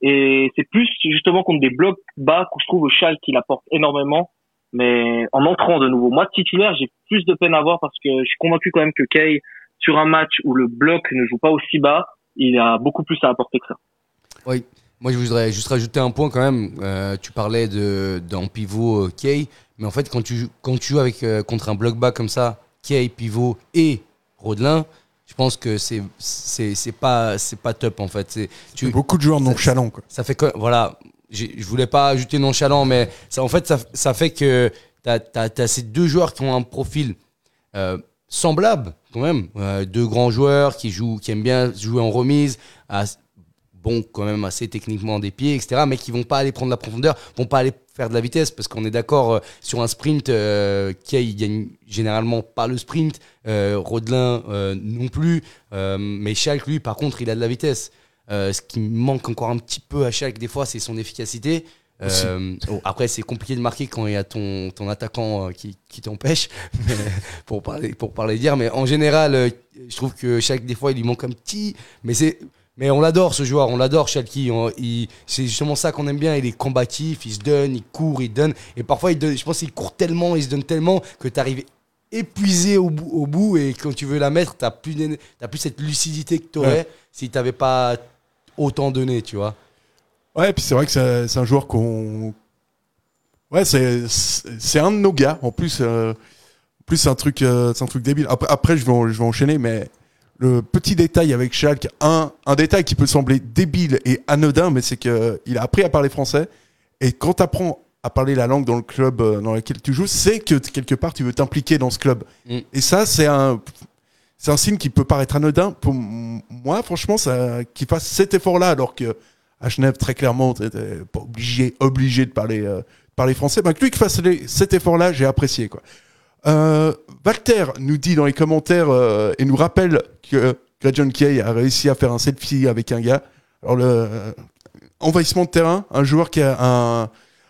et c'est plus justement contre des blocs bas que je trouve Schalke qui l'apporte énormément. Mais en entrant de nouveau, moi titulaire j'ai plus de peine à voir parce que je suis convaincu quand même que Kay sur un match où le bloc ne joue pas aussi bas, il a beaucoup plus à apporter que ça. Oui. Moi, je voudrais juste rajouter un point quand même. Euh, tu parlais d'un pivot euh, Kay, mais en fait, quand tu quand tu joues avec euh, contre un bloc bas comme ça, Kay pivot et Rodelin, je pense que c'est c'est c'est pas c'est pas top en fait. Tu beaucoup de joueurs nonchalants quoi. Ça fait que voilà, je voulais pas ajouter nonchalant, mais ça en fait ça, ça fait que t'as as, as, ces deux joueurs qui ont un profil euh, semblable quand même, euh, deux grands joueurs qui jouent qui aiment bien jouer en remise. À, bon quand même assez techniquement des pieds, etc. Mais qui vont pas aller prendre la profondeur, vont pas aller faire de la vitesse parce qu'on est d'accord euh, sur un sprint euh, qui gagne généralement pas le sprint, euh, Rodelin euh, non plus, euh, mais Schalke lui par contre il a de la vitesse. ce qui manque encore un petit peu à Schalke des fois c'est son efficacité. Oh, après c'est compliqué de marquer quand il y a ton, ton attaquant qui, qui t'empêche pour parler pour parler dire mais en général je trouve que Schalke des fois il lui manque un petit mais c'est mais on l'adore ce joueur, on l'adore Shalky. C'est justement ça qu'on aime bien. Il est combatif, il se donne, il court, il donne. Et parfois, il donne, je pense qu'il court tellement, il se donne tellement que tu arrives épuisé au bout, au bout, Et quand tu veux la mettre, tu n'as plus, plus cette lucidité que tu aurais si tu n'avais pas autant donné, tu vois. Ouais, et puis c'est vrai que c'est un joueur qu'on. Ouais, c'est un de nos gars. En plus, euh, plus c'est un, truc, euh, un truc débile. Après, après je, vais, je vais enchaîner, mais le petit détail avec Schalke, un, un détail qui peut sembler débile et anodin, mais c'est qu'il a appris à parler français. Et quand tu apprends à parler la langue dans le club euh, dans lequel tu joues, c'est que quelque part tu veux t'impliquer dans ce club. Mm. Et ça, c'est un, c'est un signe qui peut paraître anodin. Pour moi, franchement, ça, qu'il fasse cet effort-là, alors que à Genève, très clairement, tu pas obligé, obligé de parler, euh, parler français. Ben, que lui qui fasse cet effort-là, j'ai apprécié, quoi. Euh, Walter nous dit dans les commentaires euh, et nous rappelle que John Kay a réussi à faire un selfie avec un gars. Alors le euh, envahissement de terrain, un joueur qui a un,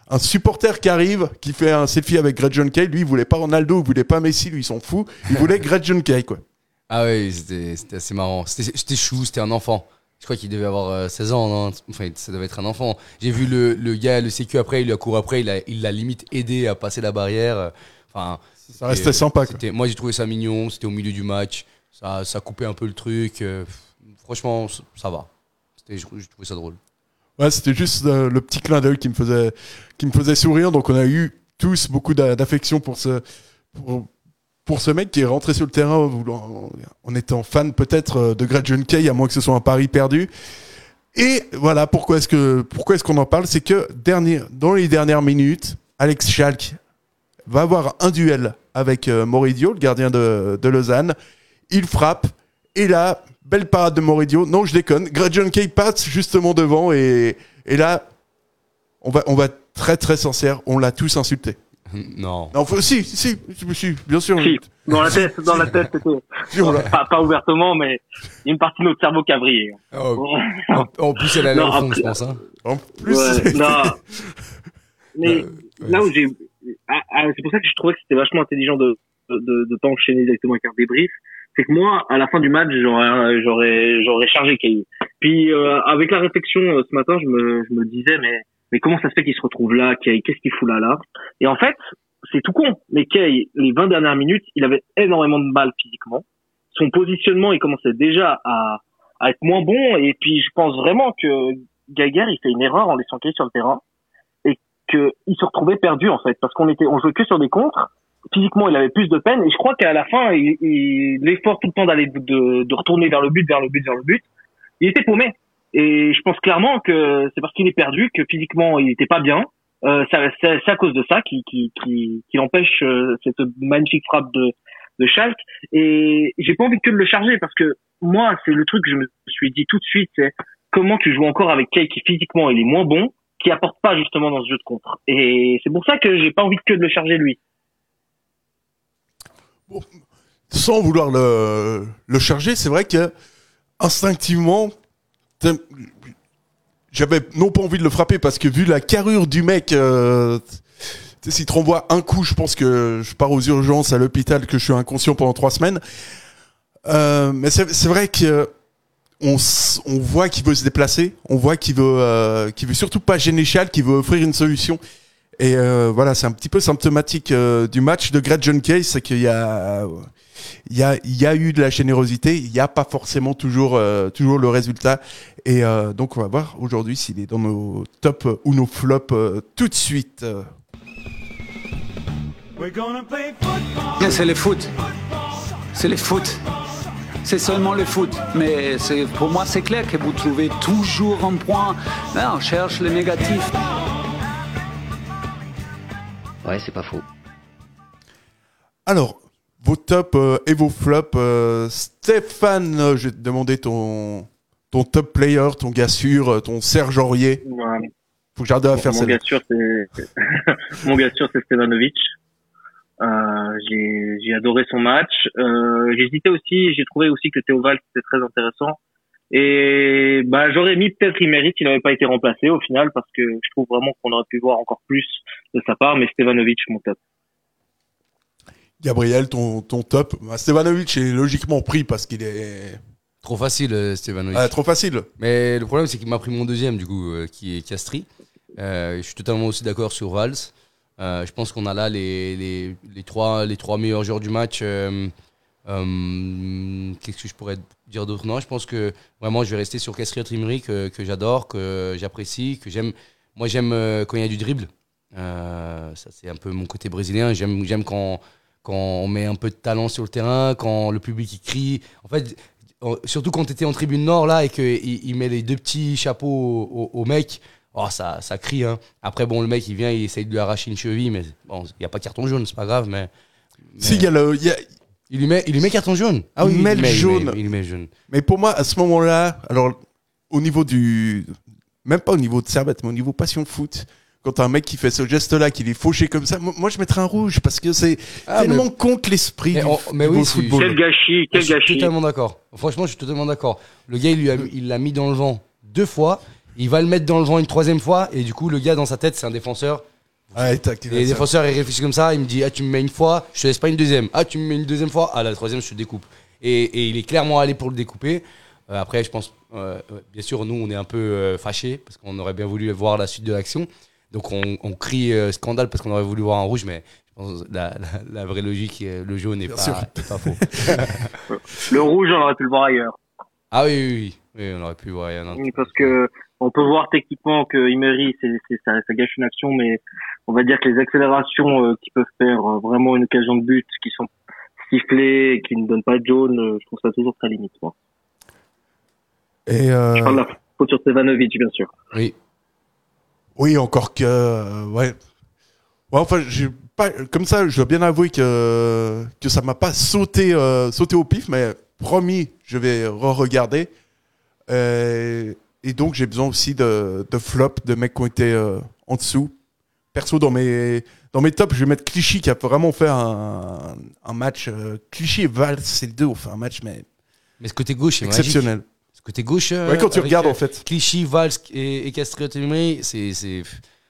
un supporter qui arrive, qui fait un selfie avec John Kay. Lui, il voulait pas Ronaldo, il voulait pas Messi, lui, il s'en fout. Il voulait John Kay, quoi. Ah oui, c'était assez marrant. C'était chou, c'était un enfant. Je crois qu'il devait avoir 16 ans, non? Enfin, ça devait être un enfant. J'ai vu le, le, gars, le sécu après, il lui a couru après, il l'a il limite aidé à passer la barrière. Enfin, ça restait sympa. Moi, j'ai trouvé ça mignon. C'était au milieu du match. Ça, ça coupait un peu le truc. Euh, franchement, ça va. J'ai trouvé ça drôle. Ouais, c'était juste euh, le petit clin d'œil qui me faisait qui me faisait sourire. Donc, on a eu tous beaucoup d'affection pour ce pour, pour, ce mec qui est rentré sur le terrain en, étant fan peut-être euh, de Gretchen Kay, à moins que ce soit un pari perdu. Et voilà pourquoi est-ce que pourquoi est-ce qu'on en parle, c'est que dernier, dans les dernières minutes, Alex Schalk va avoir un duel avec euh, Moridio, le gardien de, de, Lausanne. Il frappe. Et là, belle parade de Moridio. Non, je déconne. Gretchen Kay passe justement devant. Et, et là, on va, on va très très sincère. On l'a tous insulté. Non. Non, si, si, si, bien sûr. Si, dans la tête, dans la tête, c'était. pas, pas, ouvertement, mais il y a une partie de notre cerveau qui a brillé. Oh, en, plus, elle allait au fond, je pense. Hein. En plus. Ouais, non. Mais là où j'ai ah, ah, c'est pour ça que je trouvais que c'était vachement intelligent de, de, de pas enchaîner directement avec un débrief. C'est que moi, à la fin du match, j'aurais, j'aurais, j'aurais chargé Kay. Puis euh, avec la réflexion euh, ce matin, je me, je me disais mais, mais comment ça se fait qu'il se retrouve là, Kay Qu'est-ce qu'il fout là là? Et en fait, c'est tout con. Mais Kay, les 20 dernières minutes, il avait énormément de mal physiquement. Son positionnement, il commençait déjà à, à être moins bon. Et puis, je pense vraiment que Gaguerre, il fait une erreur en laissant Kay sur le terrain qu'il se retrouvait perdu en fait parce qu'on était on jouait que sur des contres. Physiquement il avait plus de peine. Et je crois qu'à la fin l'effort tout le temps d'aller de, de retourner vers le but vers le but vers le but il était paumé. Et je pense clairement que c'est parce qu'il est perdu que physiquement il n'était pas bien. Euh, c'est à cause de ça qui qui qui, qui empêche euh, cette magnifique frappe de de Schalke. Et j'ai pas envie que de le charger parce que moi c'est le truc que je me suis dit tout de suite c'est comment tu joues encore avec Kay qui physiquement il est moins bon qui apporte pas justement dans ce jeu de contre. Et c'est pour ça que j'ai pas envie que de le charger lui. sans vouloir le, le charger, c'est vrai que instinctivement, j'avais non pas envie de le frapper parce que vu la carrure du mec, euh, s'il te renvoie un coup, je pense que je pars aux urgences à l'hôpital, que je suis inconscient pendant trois semaines. Euh, mais c'est vrai que on, on voit qu'il veut se déplacer, on voit qu'il veut, euh, qu'il veut surtout pas gêner Chal, qu'il veut offrir une solution. Et euh, voilà, c'est un petit peu symptomatique euh, du match de Greg John Case, c'est qu'il y a, il y, a, il y a eu de la générosité, il n'y a pas forcément toujours, euh, toujours le résultat. Et euh, donc, on va voir aujourd'hui s'il est dans nos tops ou nos flops euh, tout de suite. C'est le foot. C'est le foot. C'est seulement le foot. Mais pour moi, c'est clair que vous trouvez toujours un point. Là, on cherche le négatif. Ouais, c'est pas faux. Alors, vos tops euh, et vos flops. euh, Stéphane, euh, je vais te demander ton, ton top player, ton gars sûr, euh, ton Serge Aurier. Ouais. Faut que j'arrête à faire mon ça. gars sûr, c'est mon gars sûr, c'est Stevanovic. Euh, j'ai adoré son match. Euh, J'hésitais aussi, j'ai trouvé aussi que Théo Valls était très intéressant. Et bah j'aurais mis peut-être il mérite s'il n'avait pas été remplacé au final parce que je trouve vraiment qu'on aurait pu voir encore plus de sa part. Mais Stevanovic, mon top. Gabriel, ton, ton top? Bah, Stevanovic est logiquement pris parce qu'il est Trop facile, euh, Stevanovic. ah, trop facile. Mais le problème, c'est qu'il m'a pris mon deuxième, du coup, euh, qui est Castri. Euh, je suis totalement aussi d'accord sur Valls. Euh, je pense qu'on a là les, les, les, trois, les trois meilleurs joueurs du match. Euh, euh, Qu'est-ce que je pourrais dire d'autre? Non, je pense que vraiment, je vais rester sur Castri Trimri, que, que j'adore, que j'apprécie, que j'aime. Moi, j'aime quand il y a du dribble. Ça, c'est un peu mon côté brésilien. J'aime quand, quand on met un peu de talent sur le terrain, quand le public crie. En fait, surtout quand tu étais en tribune nord là et qu'il il met les deux petits chapeaux au, au- au mec, oh, ça, ça crie. Hein. Après, bon, le mec il vient, il essaye de lui arracher une cheville, mais bon, il n'y a pas de carton jaune, c'est pas grave. Mais, mais- Si, il y a le, il y a- il, lui met, il lui met carton jaune. Ah Il met le il jaune. met- il lui met le jaune. Mais pour moi, à ce moment-là, alors, au niveau du. Même pas au niveau de Servette, mais au niveau passion foot, quand un mec qui fait ce geste-là, qu'il est fauché comme ça, moi, moi, je mettrais un rouge parce que c'est Ah, tellement contre l'esprit Mais du, on- mais du oui, beau football. Quel gâchis, quel je suis gâchis. totalement d'accord. Franchement, je suis totalement d'accord. Le gars, il lui a- il l'a mis dans le vent deux fois. Il va le mettre dans le vent une troisième fois. Et du coup, le gars, dans sa tête, c'est un défenseur. Tac, Et les défenseurs, ils réfléchissent comme ça. Il me dit Ah, tu me mets une fois, je te laisse pas une deuxième. Ah, tu me mets une deuxième fois, ah, la troisième, je te découpe. Et, et il est clairement allé pour le découper. Euh, après, je pense, euh, euh, bien sûr, nous, on est un peu euh, fâchés parce qu'on aurait bien voulu voir la suite de l'action. Donc, on, on crie euh, scandale parce qu'on aurait voulu voir un rouge, mais je pense que la, la, la vraie logique, le jaune n'est pas, faux. Le rouge, on aurait pu le voir ailleurs. ah oui, oui, oui, oui, on aurait pu voir. il y en a un Oui, parce que on peut voir techniquement que Emery, c'est, c'est, ça, ça gâche une action, mais on va dire que les accélérations euh, qui peuvent faire euh, vraiment une occasion de but, qui sont sifflées, et qui ne donnent pas de jaune, euh, je trouve ça toujours très limite. Moi. Et euh, Je parle de la faute sur Stevanovic, bien sûr. Oui, oui, encore que. euh, ouais. Ouais, enfin, j'ai pas, comme ça, je dois bien avouer que, que ça m'a pas sauté, euh, sauté au pif, mais promis, je vais re-regarder. Euh, et donc, j'ai besoin aussi de, de flops, de mecs qui ont été euh, en dessous. Perso, dans mes, dans mes tops, je vais mettre Clichy qui a vraiment fait un, un match. euh, Clichy et Valls, c'est les deux ont fait un match, mais mais ce côté gauche, magique. exceptionnel. Ce côté gauche. euh, Ouais, quand tu regardes, en fait. Clichy, Valls et, et Castriotti, c'est,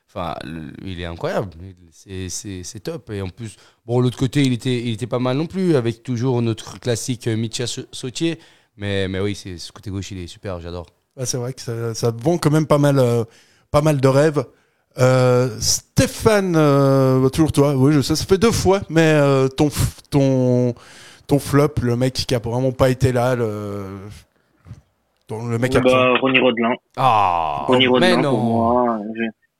enfin, il est incroyable. C'est, top. Et en plus, bon, l'autre côté, il était, il était pas mal non plus, avec toujours notre classique Mitcha Sa- Sautier. Mais, mais oui, ce côté gauche, il est super, j'adore. Ouais, c'est vrai que ça, ça vend quand même pas mal, euh, pas mal de rêves. Euh, Stéphane, euh, toujours toi, oui, je sais, ça fait deux fois, mais euh, ton, ton, ton flop, le mec qui a vraiment pas été là, le, ton- le mec absent. Bah, Ronny Rodelin. Ah, Ronny mais Rodelin, pour non, moi.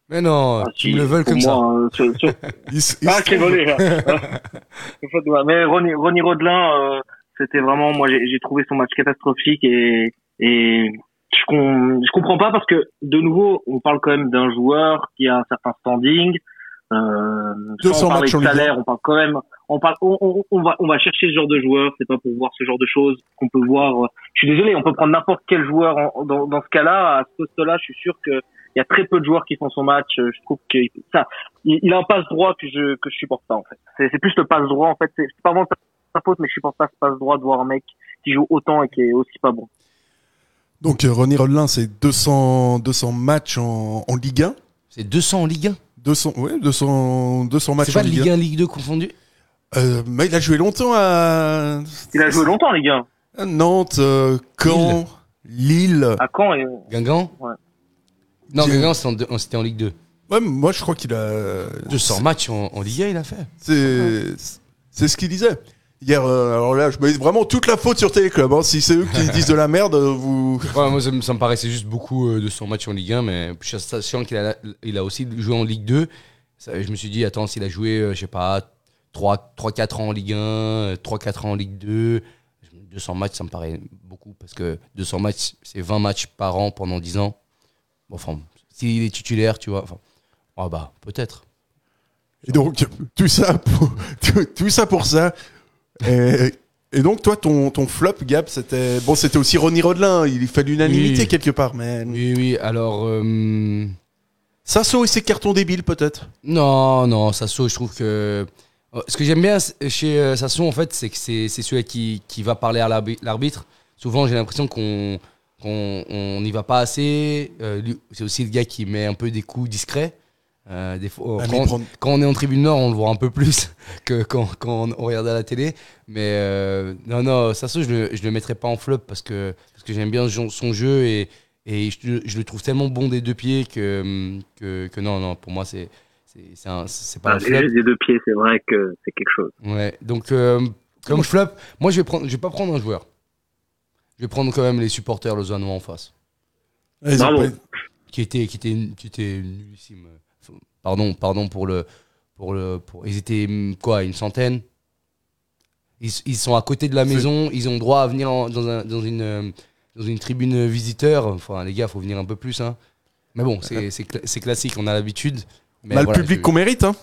mais non, Ah, si, me le pour comme ça. moi, euh, sur- sur- Il s- il Ah, qui est volé, là. Mais Ronny, Ronny Rodelin, euh, c'était vraiment, moi, j'ai j'ai trouvé son match catastrophique et, et je, com- je comprends pas parce que, de nouveau, on parle quand même d'un joueur qui a un certain standing. Euh, 200 sans parler matchs de en Ligue salaire, on parle quand même, on parle, on, on, on va, on va chercher ce genre de joueur. C'est pas pour voir ce genre de choses qu'on peut voir. Je suis désolé, on peut prendre n'importe quel joueur en- dans, dans ce cas-là. À ce poste-là, je suis sûr que il y a très peu de joueurs qui font son match. Je trouve que ça, il, il a un passe droit que je que je supporte pas en fait. C'est plus le passe droit en fait. C'est c'est pas vraiment sa faute, mais je supporte pas ce passe droit de voir un mec qui joue autant et qui est aussi pas bon. Donc, euh, Ronny Rodelin, c'est 200, 200 matchs en, en Ligue 1. C'est 200 en Ligue 1. 200, ouais, 200, 200 matchs C'est en pas Ligue 1. Ligue 1, Ligue 2 confondu Euh, mais il a joué longtemps à, Il a joué longtemps les gars. à Nantes, euh, Caen, Lille. À Caen et Guingamp Ouais. Non, Guingamp, c'était en, en Ligue 2. Ouais, moi, je crois qu'il a. 200 matchs en, en Ligue 1, il a fait. C'est c'est ce qu'il disait. Hier, euh, alors là, je mets vraiment toute la faute sur Téléclub. Hein. Si c'est eux qui disent de la merde, vous. Ouais, moi, ça me, ça me paraissait juste beaucoup euh, de son match en Ligue 1, mais sachant qu'il a, il a aussi joué en Ligue 2. ça- je me suis dit, attends, s'il a joué, euh, je sais pas, 3-4 ans en Ligue 1, euh, 3-4 ans en Ligue 2, 200 matchs, ça me paraît beaucoup, parce que 200 matchs, c'est 20 matchs par an pendant 10 ans. Bon, enfin, s'il est titulaire, tu vois, enfin, ah bah, peut-être. Et donc, tout ça pour, tout, tout ça, pour ça. Et, et donc, toi, ton, ton flop, Gab, c'était. Bon, c'était aussi Ronnie Rodelin. Il fait l'unanimité Oui. quelque part, mais. Oui, oui, alors. euh, Sasso et ses cartons débiles, peut-être? Non, non, Sasso, je trouve que. euh, Ce que j'aime bien chez euh, Sasso, en fait, c'est que c'est celui qui, qui va parler à l'arbi- l'arbitre. Souvent, j'ai l'impression qu'on qu'on on n'y va pas assez. Euh, c'est aussi le gars qui met un peu des coups discrets. Euh, des fois, Ah, mais quand, prendre- quand on est en tribune nord, on le voit un peu plus que quand, quand on regarde à la télé. Mais euh, non, non, Sasso, je le, je le mettrais pas en flop parce que, parce que j'aime bien son jeu et, et je, je le trouve tellement bon des deux pieds que, que, que non, non, pour moi, c'est c'est pas Ah, un flop. deux pieds, c'est vrai que c'est quelque chose. Ouais, donc euh, comme flop, moi je vais prendre, je vais pas prendre un joueur. Je vais prendre quand même les supporters lausannois en face, ont Bravo. qui étaient, qui étaient, qui nullissimes. Pardon, pardon pour le, pour le, pour, ils étaient hum, quoi, une centaine? Ils, ils sont à côté de la maison, ils ont droit à venir en- dans, un- dans une, euh, dans une tribune visiteur. Enfin, les gars, faut venir un peu plus, hein. Mais bon, c'est c'est cla- c'est classique, on a l'habitude. Mais voilà, le public je- qu'on mérite, hein.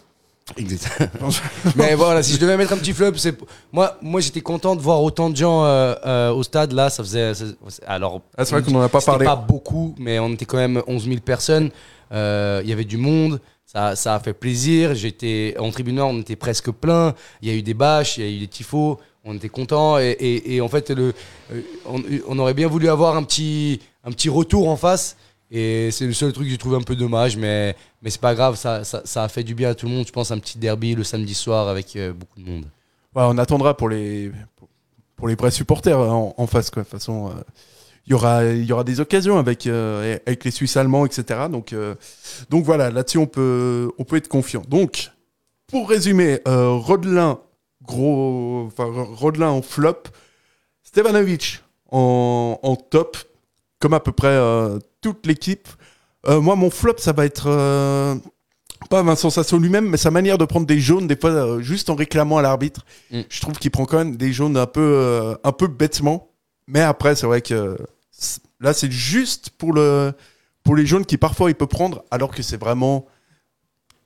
Exact. Mais voilà, si je devais mettre un petit flop, c'est moi, moi j'étais content de voir autant de gens euh, euh, au stade là. Ça faisait, ça- alors, Ah, c'est vrai qu'on en a pas parlé. pas beaucoup, mais on était quand même 11 000 personnes. Euh, Il y avait du monde, ça, ça a fait plaisir. J'étais en tribune nord, on était presque plein. Il y a eu des bâches, il y a eu des tifos. On était contents et, en fait, le, euh, on, aurait bien voulu avoir un petit, un petit retour en face. Et c'est le seul truc que j'ai trouvé un peu dommage, mais, mais c'est pas grave, ça, ça, a fait du bien à tout le monde. Je pense un petit derby le samedi soir avec euh, beaucoup de monde. On attendra pour les, pour les vrais supporters hein, en, en face, quoi. De toute façon, euh, il y aura, il y aura des occasions avec, euh, avec les Suisses allemands, etc. Donc, euh, donc voilà, là-dessus, on peut, on peut être confiant. Donc, pour résumer, euh, Rodelin, gros, enfin, Rodelin en flop, Stevanovic en, en top, comme à peu près euh, toute l'équipe. Moi, mon flop, ça va être pas Vincent Sasso lui-même, mais sa manière de prendre des jaunes, des fois, euh, juste en réclamant à l'arbitre. Mm. Je trouve qu'il prend quand même des jaunes un peu, euh, un peu bêtement. Mais après, c'est vrai que là, c'est juste pour, le, pour les jaunes qui parfois il peut prendre, alors que c'est vraiment.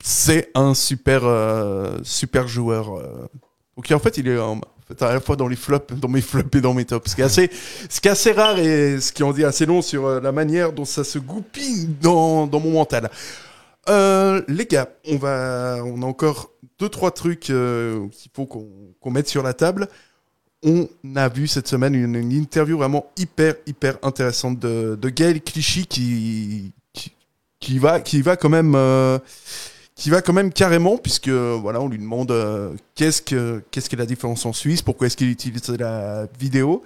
C'est un super, euh, super joueur. euh. Donc en fait, il est fait, à la fois dans les flops, dans mes flops et dans mes tops. Ce qui est assez, ce qui est assez rare et ce qui en dit assez long sur euh, la manière dont ça se goupille dans, dans mon mental. Euh, les gars, on va, on a encore deux trois trucs qu'il faut qu'on mette sur la table. On a vu cette semaine une, interview vraiment hyper hyper intéressante de, de Gaël Clichy qui, euh, va quand même carrément puisque voilà on lui demande euh, qu'est-ce que qu'est-ce qu'est la différence en Suisse pourquoi est-ce qu'il utilise la vidéo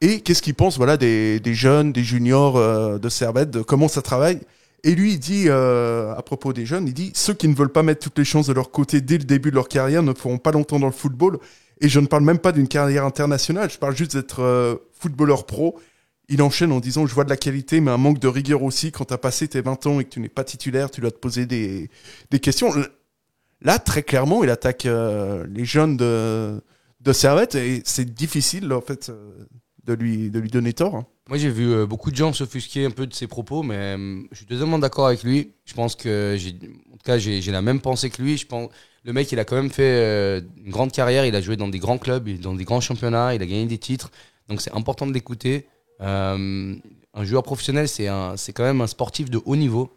et qu'est-ce qu'il pense voilà des, jeunes des juniors euh, de Servette comment ça travaille et lui, il dit, à propos des jeunes, il dit Ceux qui ne veulent pas mettre toutes les chances de leur côté dès le début de leur carrière ne feront pas longtemps dans le football. Et je ne parle même pas d'une carrière internationale, je parle juste d'être euh, footballeur pro. Il enchaîne en disant Je vois de la qualité, mais un manque de rigueur aussi. Quand tu as passé tes 20 ans et que tu n'es pas titulaire, tu dois te poser des, des questions. Là, très clairement, il attaque euh, les jeunes de, de Servette et c'est difficile, en fait, euh, de, lui, de lui donner tort. hein. Moi, j'ai vu euh, beaucoup de gens s'offusquer un peu de ses propos, mais euh, je suis totalement d'accord avec lui. Je pense que, j'ai, en tout cas, j'ai, la même pensée que lui. Je pense, le mec, il a quand même fait euh, une grande carrière. Il a joué dans des grands clubs, dans des grands championnats, il a gagné des titres. Donc, c'est important de l'écouter. Un joueur professionnel, c'est, un, c'est quand même un sportif de haut niveau.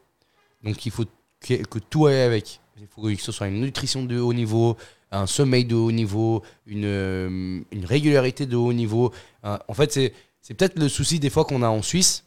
Donc, il faut que, tout aille avec. Il faut que ce soit une nutrition de haut niveau, un sommeil de haut niveau, une, une régularité de haut niveau. En fait, c'est c'est peut-être le souci des fois qu'on a en Suisse,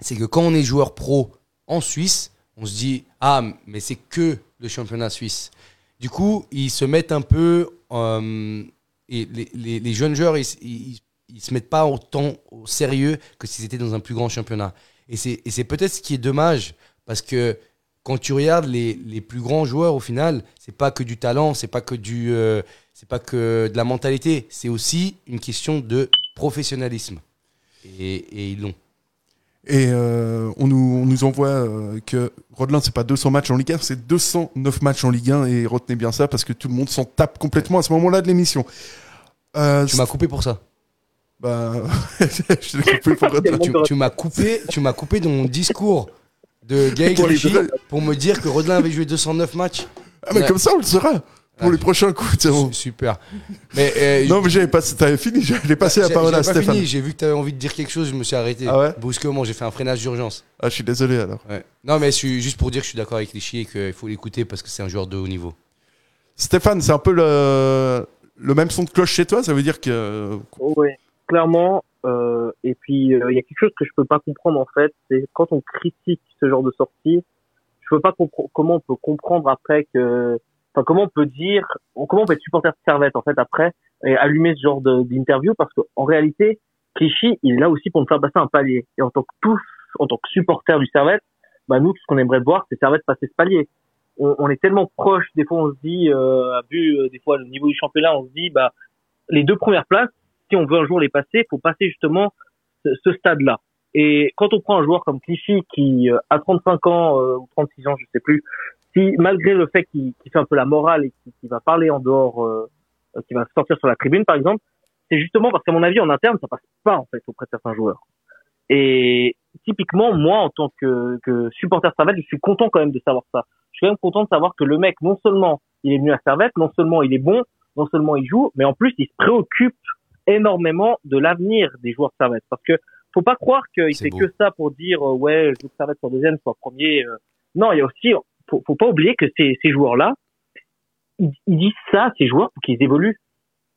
c'est que quand on est joueur pro en Suisse, on se dit ah mais c'est que le championnat suisse. Du coup, ils se mettent un peu euh, et les, jeunes joueurs ils, ils, se mettent pas autant au sérieux que s'ils étaient dans un plus grand championnat. Et c'est et c'est peut-être ce qui est dommage parce que quand tu regardes les, les plus grands joueurs, au final, c'est pas que du talent, c'est pas que du, euh, c'est pas que de la mentalité, c'est aussi une question de professionnalisme. Et, et ils l'ont. Et euh, on, nous, on nous envoie euh, que Rodelin, c'est pas 200 matchs en Ligue 1, c'est 209 matchs en Ligue 1. Et retenez bien ça parce que tout le monde s'en tape complètement à ce moment-là de l'émission. Euh, Tu m'as coupé pour ça. bah, je l'ai coupé pour Rodelin. Tu, tu m'as coupé, tu m'as coupé dans mon discours de Gaël Pour pour me dire que Rodelin avait joué 209 matchs. Ah, mais Ouais. comme ça, on le saura pour Ah, les prochains coups. c'est bon. Super. Mais euh, Non, mais j'avais passé, t'avais fini, j'allais passer la parole à pas Stéphane. fini, J'ai vu que tu avais envie de dire quelque chose, je me suis arrêté. Ah ouais? Brusquement, j'ai fait un freinage d'urgence. Ah, je suis désolé alors. Ouais. Non, mais je suis juste pour dire que je suis d'accord avec Clichy et qu'il faut l'écouter parce que c'est un joueur de haut niveau. Stéphane, c'est un peu le, le même son de cloche chez toi, ça veut dire que. Oui, clairement. Euh, et puis euh, il y a quelque chose que je peux pas comprendre en fait, c'est quand on critique ce genre de sortie, je peux pas comprendre comment on peut comprendre après que, enfin comment on peut dire, comment on peut être supporter de Servette en fait après et allumer ce genre d'interview? Parce qu'en réalité, Clichy il est là aussi pour nous faire passer un palier. Et en tant que tous, en tant que supporter du Servette, bah nous ce qu'on aimerait voir c'est Servette passer ce palier. On, est tellement proche, des fois on se dit, euh, vu euh, des fois le niveau du championnat, on se dit bah les deux premières places si on veut un jour les passer, faut passer justement ce, stade-là. Et quand on prend un joueur comme Clichy qui euh, a 35 ans euh, ou 36 ans, je sais plus, si malgré le fait qu'il qu'il fait un peu la morale et qu'il va parler en dehors, euh, euh, qu'il va sortir sur la tribune par exemple, c'est justement parce qu'à mon avis en interne ça passe pas en fait auprès de certains joueurs. Et typiquement moi en tant que, que supporter Servette, je suis content quand même de savoir ça. Je suis quand même content de savoir que le mec non seulement il est venu à Servette, non seulement il est bon, non seulement il joue, mais en plus il se préoccupe énormément de l'avenir des joueurs de Servette. Parce que faut pas croire qu'il fait beau. que ça pour dire euh, ouais, je veux que Servette soit deuxième, soit premier. euh. Non, il y a aussi, faut, faut pas oublier que ces, ces joueurs-là, ils, ils disent ça, ces joueurs, pour qu'ils évoluent.